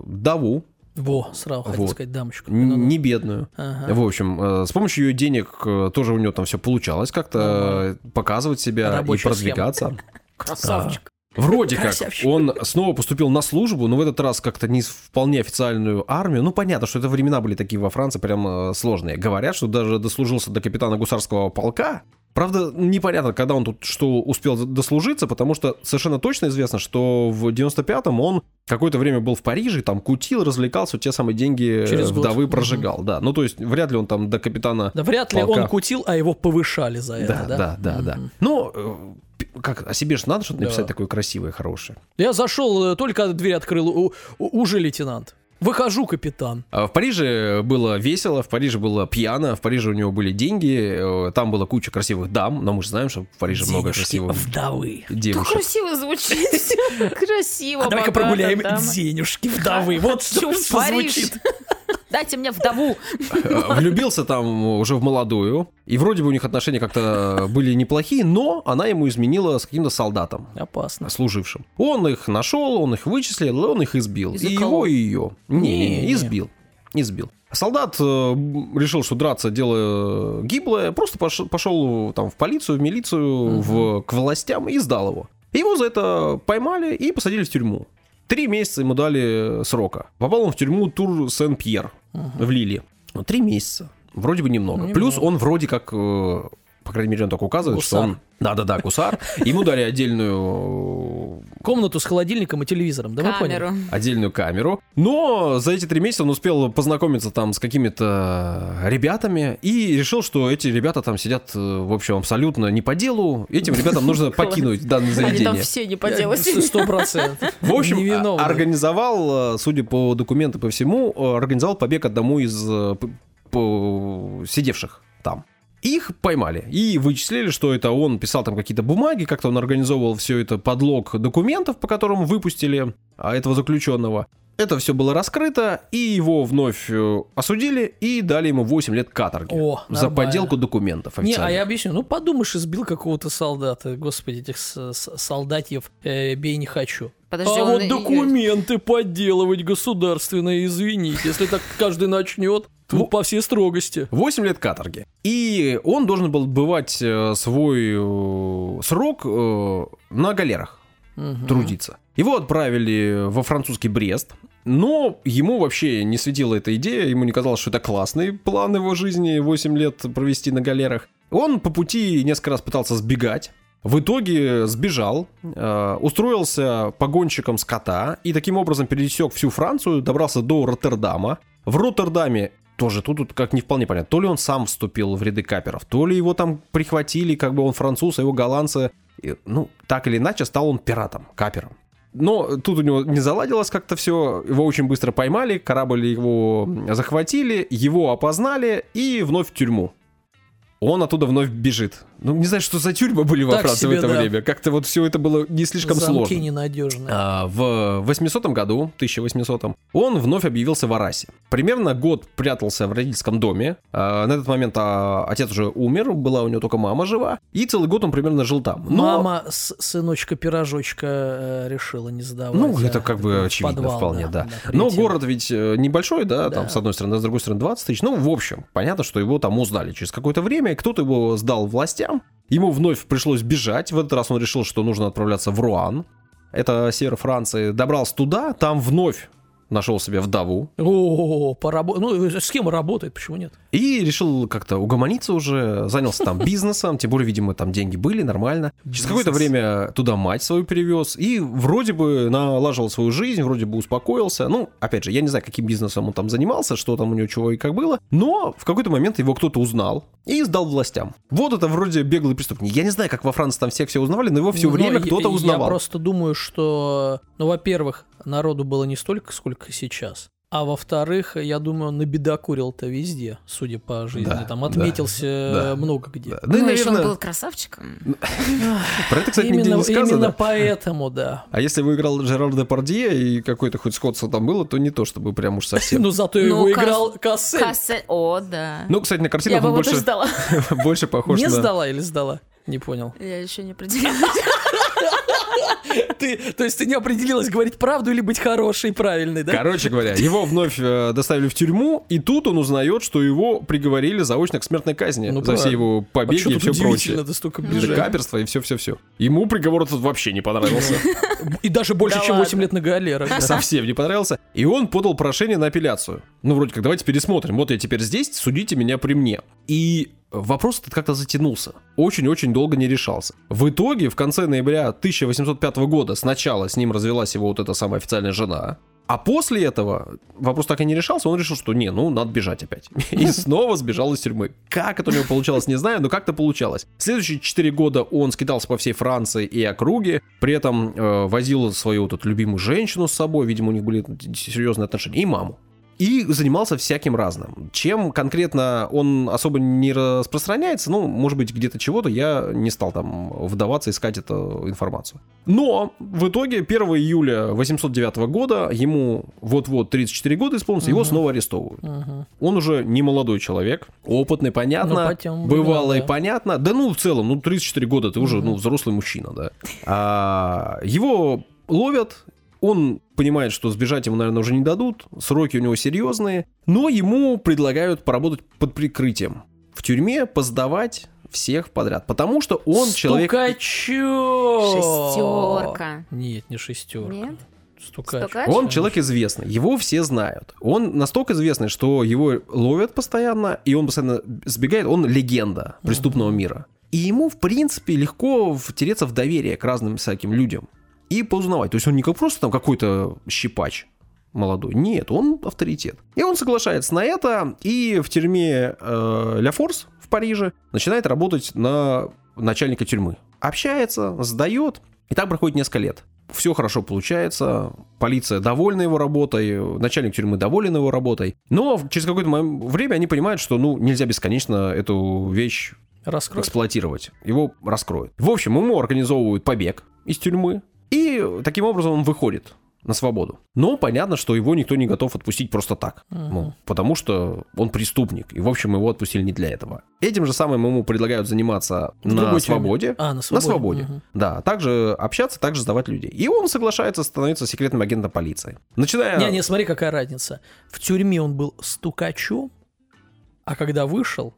Speaker 1: даву,
Speaker 2: Во, сразу хотел
Speaker 1: Вот.
Speaker 2: сказать дамочку.
Speaker 1: н-
Speaker 2: Ну-ну.
Speaker 1: не бедную.
Speaker 2: Ага.
Speaker 1: В общем, э, с помощью ее денег э, тоже у него там все получалось как-то э, показывать себя
Speaker 2: Рабочая
Speaker 1: и продвигаться. [LAUGHS]
Speaker 3: Красавчик.
Speaker 1: Вроде как он снова поступил на службу, но в этот раз как-то не вполне официальную армию. Ну, понятно, что это времена были такие во Франции прям сложные. Говорят, что даже дослужился до капитана гусарского полка. Правда, непонятно, когда он тут что успел дослужиться, потому что совершенно точно известно, что в 95-м он какое-то время был в Париже, там кутил, развлекался, те самые деньги э,
Speaker 2: Через год.
Speaker 1: вдовы
Speaker 2: Мгм.
Speaker 1: прожигал. Да, ну то есть вряд ли он там до капитана
Speaker 2: Да вряд ли
Speaker 1: полка.
Speaker 2: он кутил, а его повышали за это,
Speaker 1: да,
Speaker 2: да?
Speaker 1: да, да, да. Ну, э, как, о себе же надо что-то
Speaker 2: Да.
Speaker 1: написать такое красивое, хорошее.
Speaker 2: Я зашел, э, только дверь открыл, у- у- уже лейтенант. Выхожу, капитан.
Speaker 1: А В Париже было весело, в Париже было пьяно, в Париже у него были деньги, э, там была куча красивых дам, но мы же знаем, что в Париже много
Speaker 2: Денежки
Speaker 1: красивых
Speaker 2: вдовы.
Speaker 1: Девушек.
Speaker 3: красиво звучит. [LAUGHS] Красиво,
Speaker 2: А давай-ка прогуляем денежки вдовы. Вот что звучит.
Speaker 3: Дайте мне вдову.
Speaker 1: Э, Влюбился там уже в молодую, и вроде бы у них отношения как-то были неплохие, но она ему изменила с каким-то солдатом.
Speaker 2: Опасно.
Speaker 1: служившим. Он их нашел, он их вычислил, он их избил.
Speaker 3: И
Speaker 1: его, и ее. Не, избил. Избил. Солдат э, решил, что драться дело гиблое, просто пош- пошел там в полицию, в милицию, в, к властям и сдал его. Его за это поймали и посадили в тюрьму. Три месяца ему дали срока. Попал он в тюрьму Тур Сен-Пьер в Лиле. Ну, Три месяца. Вроде бы немного.
Speaker 2: Немного.
Speaker 1: Плюс он вроде как, э, по крайней мере, он так указывает, что
Speaker 2: Гусар.
Speaker 1: он... Да-да-да, гусар. Ему дали отдельную
Speaker 2: Комнату с холодильником и телевизором, да мы поняли?
Speaker 3: Камеру.
Speaker 1: отдельную камеру. Но за эти три месяца он успел познакомиться там с какими-то ребятами и решил, что эти ребята там сидят, э, в общем, абсолютно не по делу. Этим ребятам нужно [LAUGHS] покинуть данное
Speaker 3: Они там
Speaker 1: заведение.
Speaker 3: все не по делу
Speaker 2: Э. Сто процентов.
Speaker 1: В общем, а- организовал, э, судя по документам по всему, организовал побег одному из сидевших там. Их поймали и вычислили, что это он писал там какие-то бумаги, как-то он организовывал все это подлог документов, по которым выпустили а, этого заключенного. Это все было раскрыто, и его вновь э, осудили и дали ему 8 лет каторги
Speaker 2: О,
Speaker 1: за
Speaker 2: нормально.
Speaker 1: подделку документов
Speaker 2: Не,
Speaker 1: официальных.
Speaker 2: а я объясню. Ну, подумаешь, избил какого-то солдата. Господи, этих солдатьев э, бей не хочу.
Speaker 3: Подожди,
Speaker 2: а вот
Speaker 3: и-
Speaker 2: документы подделывать государственные, извините. Если так каждый начнет, то
Speaker 1: Ну,
Speaker 2: по всей строгости.
Speaker 1: 8 лет каторги. И он должен был отбывать э, свой э, срок э, на галерах
Speaker 2: Мгм.
Speaker 1: трудиться. Его отправили во французский Брест, но ему вообще не светила эта идея, ему не казалось, что это классный план его жизни 8 лет провести на галерах. Он по пути несколько раз пытался сбегать, в итоге сбежал, э, устроился погонщиком скота и таким образом пересек всю Францию, добрался до Роттердама. В Роттердаме тоже тут, как не вполне понятно, то ли он сам вступил в ряды каперов, то ли его там прихватили, как бы он француз, а его голландцы. И, Ну, так или иначе, стал он пиратом, капером. Но тут у него не заладилось как-то все, его очень быстро поймали, корабль его захватили, его опознали и вновь в тюрьму. Он оттуда вновь бежит. Ну, не знаю, что за тюрьмы были во
Speaker 2: Так
Speaker 1: Франции
Speaker 2: себе,
Speaker 1: в это
Speaker 2: да.
Speaker 1: время. Как-то вот все это было не слишком
Speaker 2: Замки
Speaker 1: сложно.
Speaker 2: ненадежные.
Speaker 1: А, В 800 году, 1800 он вновь объявился в Арасе. Примерно год прятался в родительском доме. А, На этот момент а, отец уже умер, была у него только мама жива. И целый год он примерно жил там. Но-
Speaker 2: Мама с- сыночка-пирожочка э, решила не сдавать.
Speaker 1: Ну, это как бы очевидно
Speaker 2: подвал,
Speaker 1: вполне, да. Но
Speaker 2: прилетела.
Speaker 1: город ведь э, небольшой, да, там
Speaker 2: Да.
Speaker 1: с одной стороны, с другой стороны 20 тысяч. Ну, в общем, понятно, что его там узнали через какое-то время, и кто-то его сдал властям. Ему вновь пришлось бежать. В этот раз он решил, что нужно отправляться в Руан. Это север Франции. Добрался туда, там вновь нашел себе вдову.
Speaker 2: О, порабо- Ну, с кем работает, почему нет?
Speaker 1: И решил как-то угомониться уже, занялся там [LAUGHS] бизнесом, тем более, видимо, там деньги были, нормально. Через какое-то время туда мать свою перевез, и вроде бы налаживал свою жизнь, вроде бы успокоился. Ну, опять же, я не знаю, каким бизнесом он там занимался, что там у него чего и как было, но в какой-то момент его кто-то узнал и сдал властям. Вот это вроде беглый преступник. Я не знаю, как во Франции там всех все узнавали, но его все
Speaker 2: Но
Speaker 1: время
Speaker 2: я-
Speaker 1: кто-то
Speaker 2: Я
Speaker 1: узнавал.
Speaker 2: просто думаю, что, ну, во-первых, народу было не столько, сколько сейчас. А во-вторых, я думаю, он набедокурил-то везде, судя по жизни.
Speaker 1: Да,
Speaker 2: Там
Speaker 1: да,
Speaker 2: отметился
Speaker 1: да.
Speaker 2: много где.
Speaker 1: Да, да и,
Speaker 3: Ну, еще он
Speaker 1: наверное,
Speaker 3: был красавчиком. [LAUGHS]
Speaker 1: про это, кстати, нигде
Speaker 2: именно,
Speaker 1: не сказано.
Speaker 2: именно поэтому, да.
Speaker 1: А если вы играл Жерар Депардье и какое-то хоть сходство там было, то не то, чтобы прям уж совсем. [LAUGHS]
Speaker 2: Ну, зато
Speaker 3: Ну,
Speaker 2: его
Speaker 3: Кас-
Speaker 2: играл Кассель.
Speaker 3: Кассель. О, да.
Speaker 1: Ну, кстати, на картинах
Speaker 3: бы
Speaker 1: он больше,
Speaker 3: сдала. [LAUGHS]
Speaker 1: больше похож
Speaker 2: Не
Speaker 1: на...
Speaker 2: сдала или сдала? Не понял.
Speaker 3: Я еще не определилась.
Speaker 2: Ты, то есть ты не определилась, говорить правду или быть хорошей и правильной, да?
Speaker 1: Короче говоря, его вновь э, доставили в тюрьму, и тут он узнает, что его приговорили заочно к смертной казни
Speaker 2: Ну,
Speaker 1: за все его
Speaker 2: А
Speaker 1: побеги
Speaker 2: что
Speaker 1: и все прочее.
Speaker 2: ты столько
Speaker 1: За
Speaker 2: бежать.
Speaker 1: каперство и все-все-все. Ему приговор этот вообще не понравился.
Speaker 2: И даже больше, чем 8
Speaker 3: ладно.
Speaker 2: лет на галерах. [LAUGHS]
Speaker 1: Совсем не понравился. И он подал прошение на апелляцию. Ну, вроде как, давайте пересмотрим. Вот я теперь здесь, судите меня при мне. И вопрос этот как-то затянулся. Очень-очень долго не решался. В итоге, в конце ноября 1805 года сначала с ним развелась его вот эта самая официальная жена. А после этого вопрос так и не решался, он решил, что не, ну, надо бежать опять. [LAUGHS] И снова сбежал из тюрьмы. Как это у него получалось, не знаю, но как-то получалось. Следующие 4 года он скитался по всей Франции и округе, при этом э, возил свою вот эту любимую женщину с собой, видимо, у них были серьезные отношения, и маму и занимался всяким разным. Чем конкретно он особо не распространяется, ну, может быть, где-то чего-то, я не стал там вдаваться, искать эту информацию. Но в итоге 1 июля 809 года, ему вот-вот 34 года исполнился, угу. его снова арестовывают. Угу. Он уже не молодой человек, опытный, понятно, ну, бывалый, да. понятно. Да ну, в целом, ну, 34 года, ты угу. уже, ну, взрослый мужчина, да. А, его ловят, он понимает, что сбежать ему, наверное, уже не дадут, сроки у него серьезные, но ему предлагают поработать под прикрытием. В тюрьме поздавать всех подряд, потому что он
Speaker 2: Стукачо! человек...
Speaker 3: Шестерка.
Speaker 2: Нет, не шестерка.
Speaker 3: Нет?
Speaker 2: Стукач.
Speaker 3: Стукач?
Speaker 1: Он человек известный, его все знают. Он настолько известный, что его ловят постоянно, и он постоянно сбегает, он легенда преступного мира. И ему, в принципе, легко втереться в доверие к разным всяким людям и поузнавать. То есть он не как просто там какой-то щипач молодой. Нет, он авторитет. И он соглашается на это, и в тюрьме э, Ля Форс в Париже начинает работать на начальника тюрьмы. Общается, сдает, и так проходит несколько лет. Все хорошо получается, полиция довольна его работой, начальник тюрьмы доволен его работой. Но через какое-то время они понимают, что ну, нельзя бесконечно эту вещь Раскроют. эксплуатировать. Его раскроют. В общем, ему организовывают побег из тюрьмы, и таким образом он выходит на свободу. Но понятно, что его никто не готов отпустить просто так. Ну, потому что он преступник. И, в общем, его отпустили не для этого. Этим же самым ему предлагают заниматься в на свободе.
Speaker 2: А, на свободе. На свободе.
Speaker 1: Uh-huh. Да, также общаться, также сдавать людей. И он соглашается становиться секретным агентом полиции. Начиная...
Speaker 2: Не, не, смотри, какая разница. В тюрьме он был стукачом, а когда вышел,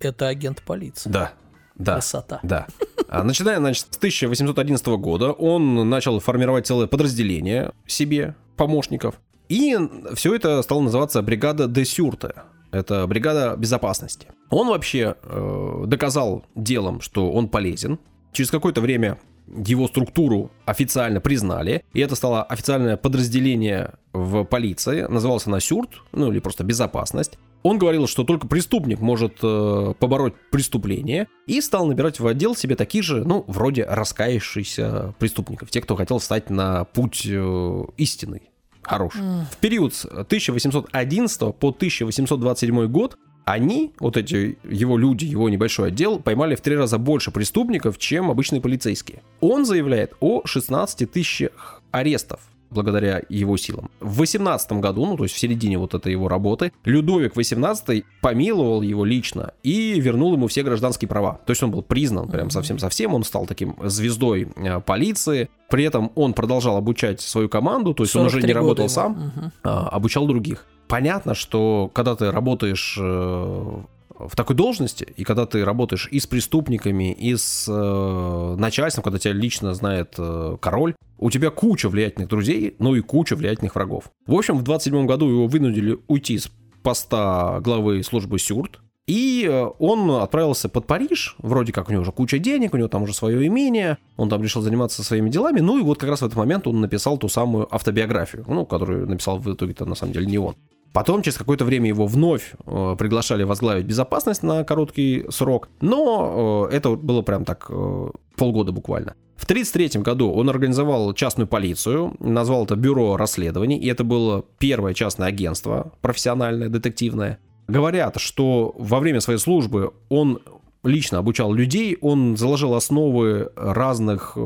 Speaker 2: это агент полиции.
Speaker 1: Да, да.
Speaker 2: Красота.
Speaker 1: Да. А начиная, значит, с 1811 года он начал формировать целое подразделение себе, помощников. И все это стало называться бригада де Сюрте. Это бригада безопасности. Он вообще э, доказал делом, что он полезен. Через какое-то время его структуру официально признали, и это стало официальное подразделение в полиции, назывался она СЮРТ, ну или просто безопасность. Он говорил, что только преступник может э, побороть преступление, и стал набирать в отдел себе таких же, ну, вроде раскаявшихся преступников, те, кто хотел встать на путь э, истинный, хороший. Mm. В период с 1811 по 1827 год они, вот эти его люди, его небольшой отдел, поймали в три раза больше преступников, чем обычные полицейские. Он заявляет о 16 тысячах арестов благодаря его силам. В 18 году, ну то есть в середине вот этой его работы, Людовик 18 помиловал его лично и вернул ему все гражданские права. То есть он был признан прям совсем-совсем, он стал таким звездой э, полиции. При этом он продолжал обучать свою команду, то есть он уже не работал сам, угу. а обучал других. Понятно, что когда ты работаешь э, в такой должности, и когда ты работаешь и с преступниками, и с э, начальством, когда тебя лично знает э, король, у тебя куча влиятельных друзей, ну и куча влиятельных врагов. В общем, в 27 году его вынудили уйти с поста главы службы Сюрт, и э, он отправился под Париж, вроде как у него уже куча денег, у него там уже свое имение, он там решил заниматься своими делами, ну и вот как раз в этот момент он написал ту самую автобиографию, ну, которую написал в итоге-то на самом деле не он. Потом, через какое-то время его вновь э, приглашали возглавить безопасность на короткий срок, но э, это было прям так э, полгода буквально. В 1933 году он организовал частную полицию, назвал это бюро расследований, и это было первое частное агентство, профессиональное, детективное. Говорят, что во время своей службы он лично обучал людей, он заложил основы разных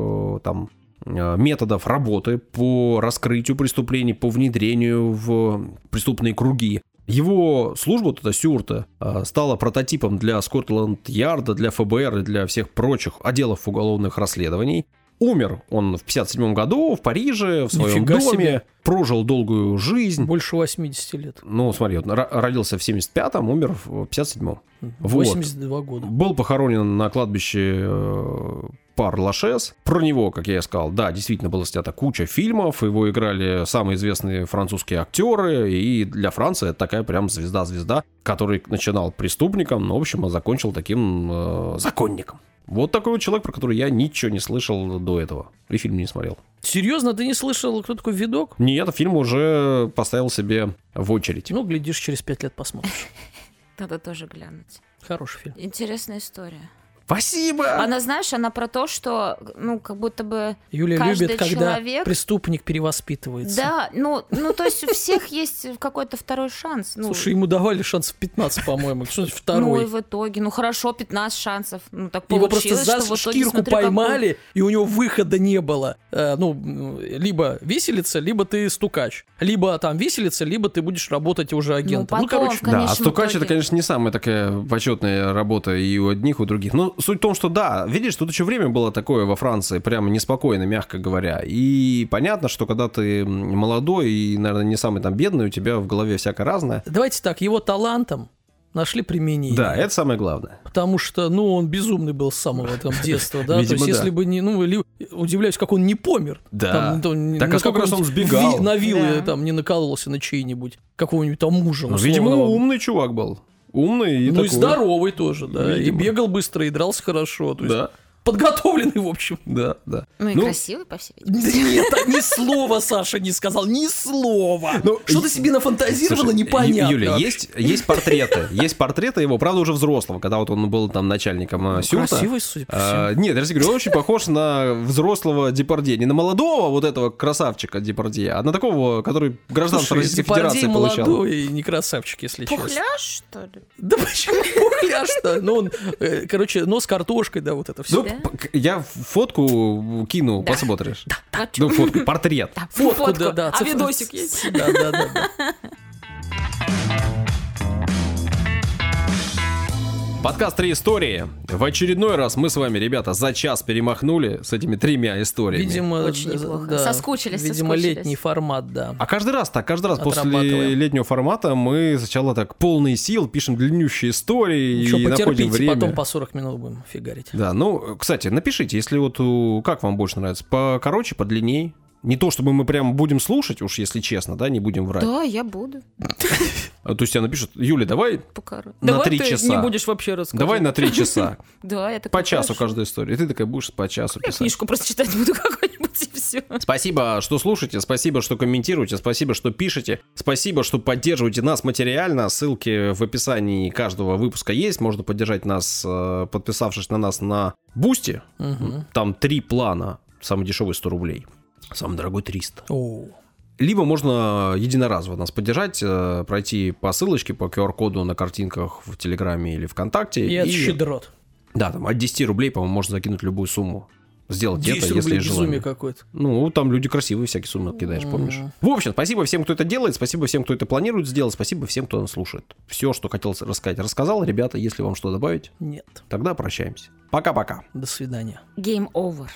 Speaker 1: там методов работы по раскрытию преступлений, по внедрению в преступные круги. Его служба, эта Сюрта, э, стала прототипом для Скотланд-Ярда, для ФБР и для всех прочих отделов уголовных расследований. Умер он в 57 году в Париже, в своем Нифига доме, себе. прожил долгую жизнь.
Speaker 2: Больше 80 лет.
Speaker 1: Ну, смотри, вот, родился в 75-м, умер в 57-м.
Speaker 2: 82 вот. года.
Speaker 1: Был похоронен на кладбище э, Пар Лашес. Про него, как я и сказал, да, действительно было снято куча фильмов, его играли самые известные французские актеры, и для Франции это такая прям звезда-звезда, который начинал преступником, но, в общем, закончил таким э, законником. Вот такой вот человек, про который я ничего не слышал до этого. И фильм не смотрел.
Speaker 2: Серьезно, ты не слышал, кто такой видок?
Speaker 1: Нет, фильм уже поставил себе в очередь.
Speaker 2: Ну, глядишь, через пять лет посмотришь.
Speaker 3: Надо тоже глянуть.
Speaker 2: Хороший фильм.
Speaker 3: Интересная история.
Speaker 1: Спасибо!
Speaker 3: Она, знаешь, она про то, что, ну, как будто бы...
Speaker 2: Юля
Speaker 3: Каждый
Speaker 2: любит, когда
Speaker 3: человек-
Speaker 2: преступник перевоспитывается.
Speaker 3: Да, ну, ну, то есть у всех есть какой-то второй шанс. Ну,
Speaker 2: Слушай, ему давали шансов 15, по-моему. Что значит
Speaker 3: ну
Speaker 2: второй?
Speaker 3: и в итоге, ну хорошо, 15 шансов. Ну так
Speaker 2: Его просто
Speaker 3: получилось,
Speaker 2: за
Speaker 3: что в
Speaker 2: шкирку
Speaker 3: смотри, какой-
Speaker 2: поймали, и у него выхода не было. Э, ну, либо виселица, либо ты стукач. Либо там виселица, либо ты будешь работать уже агентом. Ну,
Speaker 3: потом,
Speaker 2: короче,
Speaker 3: в
Speaker 1: Да, а стукач это, конечно, не самая такая почетная работа и у одних, и у других. Но суть в том, что да, видишь, тут еще время было такое во Франции, прямо неспокойно, мягко говоря. И понятно, что когда ты молодой и, наверное, не самый там бедный, у тебя в голове всякое разное.
Speaker 2: давайте так, его талантом нашли применение.
Speaker 1: Да, это самое главное.
Speaker 2: Потому что, ну, он безумный был с самого там детства, да. То
Speaker 1: Видимо,
Speaker 2: есть,
Speaker 1: да.
Speaker 2: если бы не, ну, ли- удивляюсь, как он не помер.
Speaker 1: Да.
Speaker 2: Там, ну, не-
Speaker 1: Так, а сколько раз он сбегал?
Speaker 2: ви- на вилы
Speaker 3: Да.
Speaker 2: там не накололся на чей-нибудь, какого-нибудь там мужа.
Speaker 1: Ну, видимо, умный чувак был. Умный и
Speaker 2: ну
Speaker 1: такой.
Speaker 2: и здоровый тоже, да.
Speaker 1: Видимо.
Speaker 2: И бегал быстро, и дрался хорошо. То есть
Speaker 1: Да,
Speaker 2: подготовленный, в общем.
Speaker 1: да, да.
Speaker 3: Ну и
Speaker 1: Ну,
Speaker 3: красивый, по всей [LAUGHS] видимости.
Speaker 2: Нет, ни слова Саша не сказал, ни слова.
Speaker 1: Ну,
Speaker 2: Что ты себе нафантазировала,
Speaker 1: Слушай,
Speaker 2: непонятно.
Speaker 1: Юля, есть, есть портреты. Есть портреты его, правда, уже взрослого, когда вот он был там начальником э, Сюрта.
Speaker 2: Красивый, судя по
Speaker 1: А,
Speaker 2: всему.
Speaker 1: нет, я же говорю, он очень похож на взрослого Депардье. Не на молодого вот этого красавчика Депардье, а на такого, который гражданство
Speaker 2: Слушай,
Speaker 1: Российской
Speaker 2: Депардье
Speaker 1: Федерации получал.
Speaker 2: молодой и не красавчик, если честно.
Speaker 3: Пухляш, что ли?
Speaker 2: Да почему пухляш-то? Ну, он, э, короче, нос картошкой, да, вот это все.
Speaker 1: Ну,
Speaker 3: Да?
Speaker 1: я фотку кину,
Speaker 3: Да.
Speaker 1: посмотришь.
Speaker 3: А
Speaker 1: Ну,
Speaker 3: чё?
Speaker 1: фотку, портрет.
Speaker 3: Да,
Speaker 2: Фотку, да, да.
Speaker 3: А видосик есть?
Speaker 2: Да, да, да. да. [LAUGHS]
Speaker 1: Подкаст «Три истории». В очередной раз мы с вами, ребята, за час перемахнули с этими тремя историями.
Speaker 2: Видимо,
Speaker 3: Очень неплохо.
Speaker 2: да.
Speaker 3: Соскучились,
Speaker 2: Видимо,
Speaker 3: соскучились.
Speaker 2: летний формат, да.
Speaker 1: А каждый раз так, каждый раз после летнего формата мы сначала так полные сил пишем длиннющие истории
Speaker 2: Еще
Speaker 1: и находим
Speaker 2: потерпите,
Speaker 1: время.
Speaker 2: потом по 40 минут будем фигарить.
Speaker 1: Да, ну, кстати, напишите, если вот у- как вам больше нравится, покороче, подлинней. Не то, чтобы мы прям будем слушать, уж если честно, да, не будем врать.
Speaker 3: Да, я буду.
Speaker 1: А То есть тебе напишут, Юля, давай на
Speaker 3: Давай
Speaker 1: три
Speaker 3: ты
Speaker 1: часа.
Speaker 3: не будешь вообще рассказывать.
Speaker 1: Давай на три [LAUGHS] часа.
Speaker 3: Да, я так
Speaker 1: По часу каждая история. И ты такая будешь по часу
Speaker 3: Я
Speaker 1: писать.
Speaker 3: книжку просто читать буду [LAUGHS] какую-нибудь и все.
Speaker 1: Спасибо, что слушаете, спасибо, что комментируете, спасибо, что пишете, спасибо, что поддерживаете нас материально. Ссылки в описании каждого выпуска есть. Можно поддержать нас, э, подписавшись на нас на
Speaker 2: Boosty.
Speaker 1: Там три плана. Самый дешевый 100 рублей. Самый дорогой 300.
Speaker 2: О,
Speaker 1: Либо можно единоразово нас поддержать, э, пройти по ссылочке, по QR-коду на картинках в Телеграме или ВКонтакте.
Speaker 2: Я щедрот.
Speaker 1: Да, там от 10 рублей, по-моему, можно закинуть любую сумму. Сделать
Speaker 2: 10
Speaker 1: это, если
Speaker 2: рублей
Speaker 1: есть
Speaker 2: безумие
Speaker 1: желание.
Speaker 2: какое-то.
Speaker 1: Ну, там люди красивые всякие суммы кидаешь, помнишь? В общем, спасибо всем, кто это делает, спасибо всем, кто это планирует сделать, спасибо всем, кто нас слушает. Все, что хотел рассказать, рассказал. Ребята, если вам что добавить,
Speaker 2: Нет.
Speaker 1: тогда прощаемся. Пока-пока.
Speaker 2: До свидания.
Speaker 3: Game over.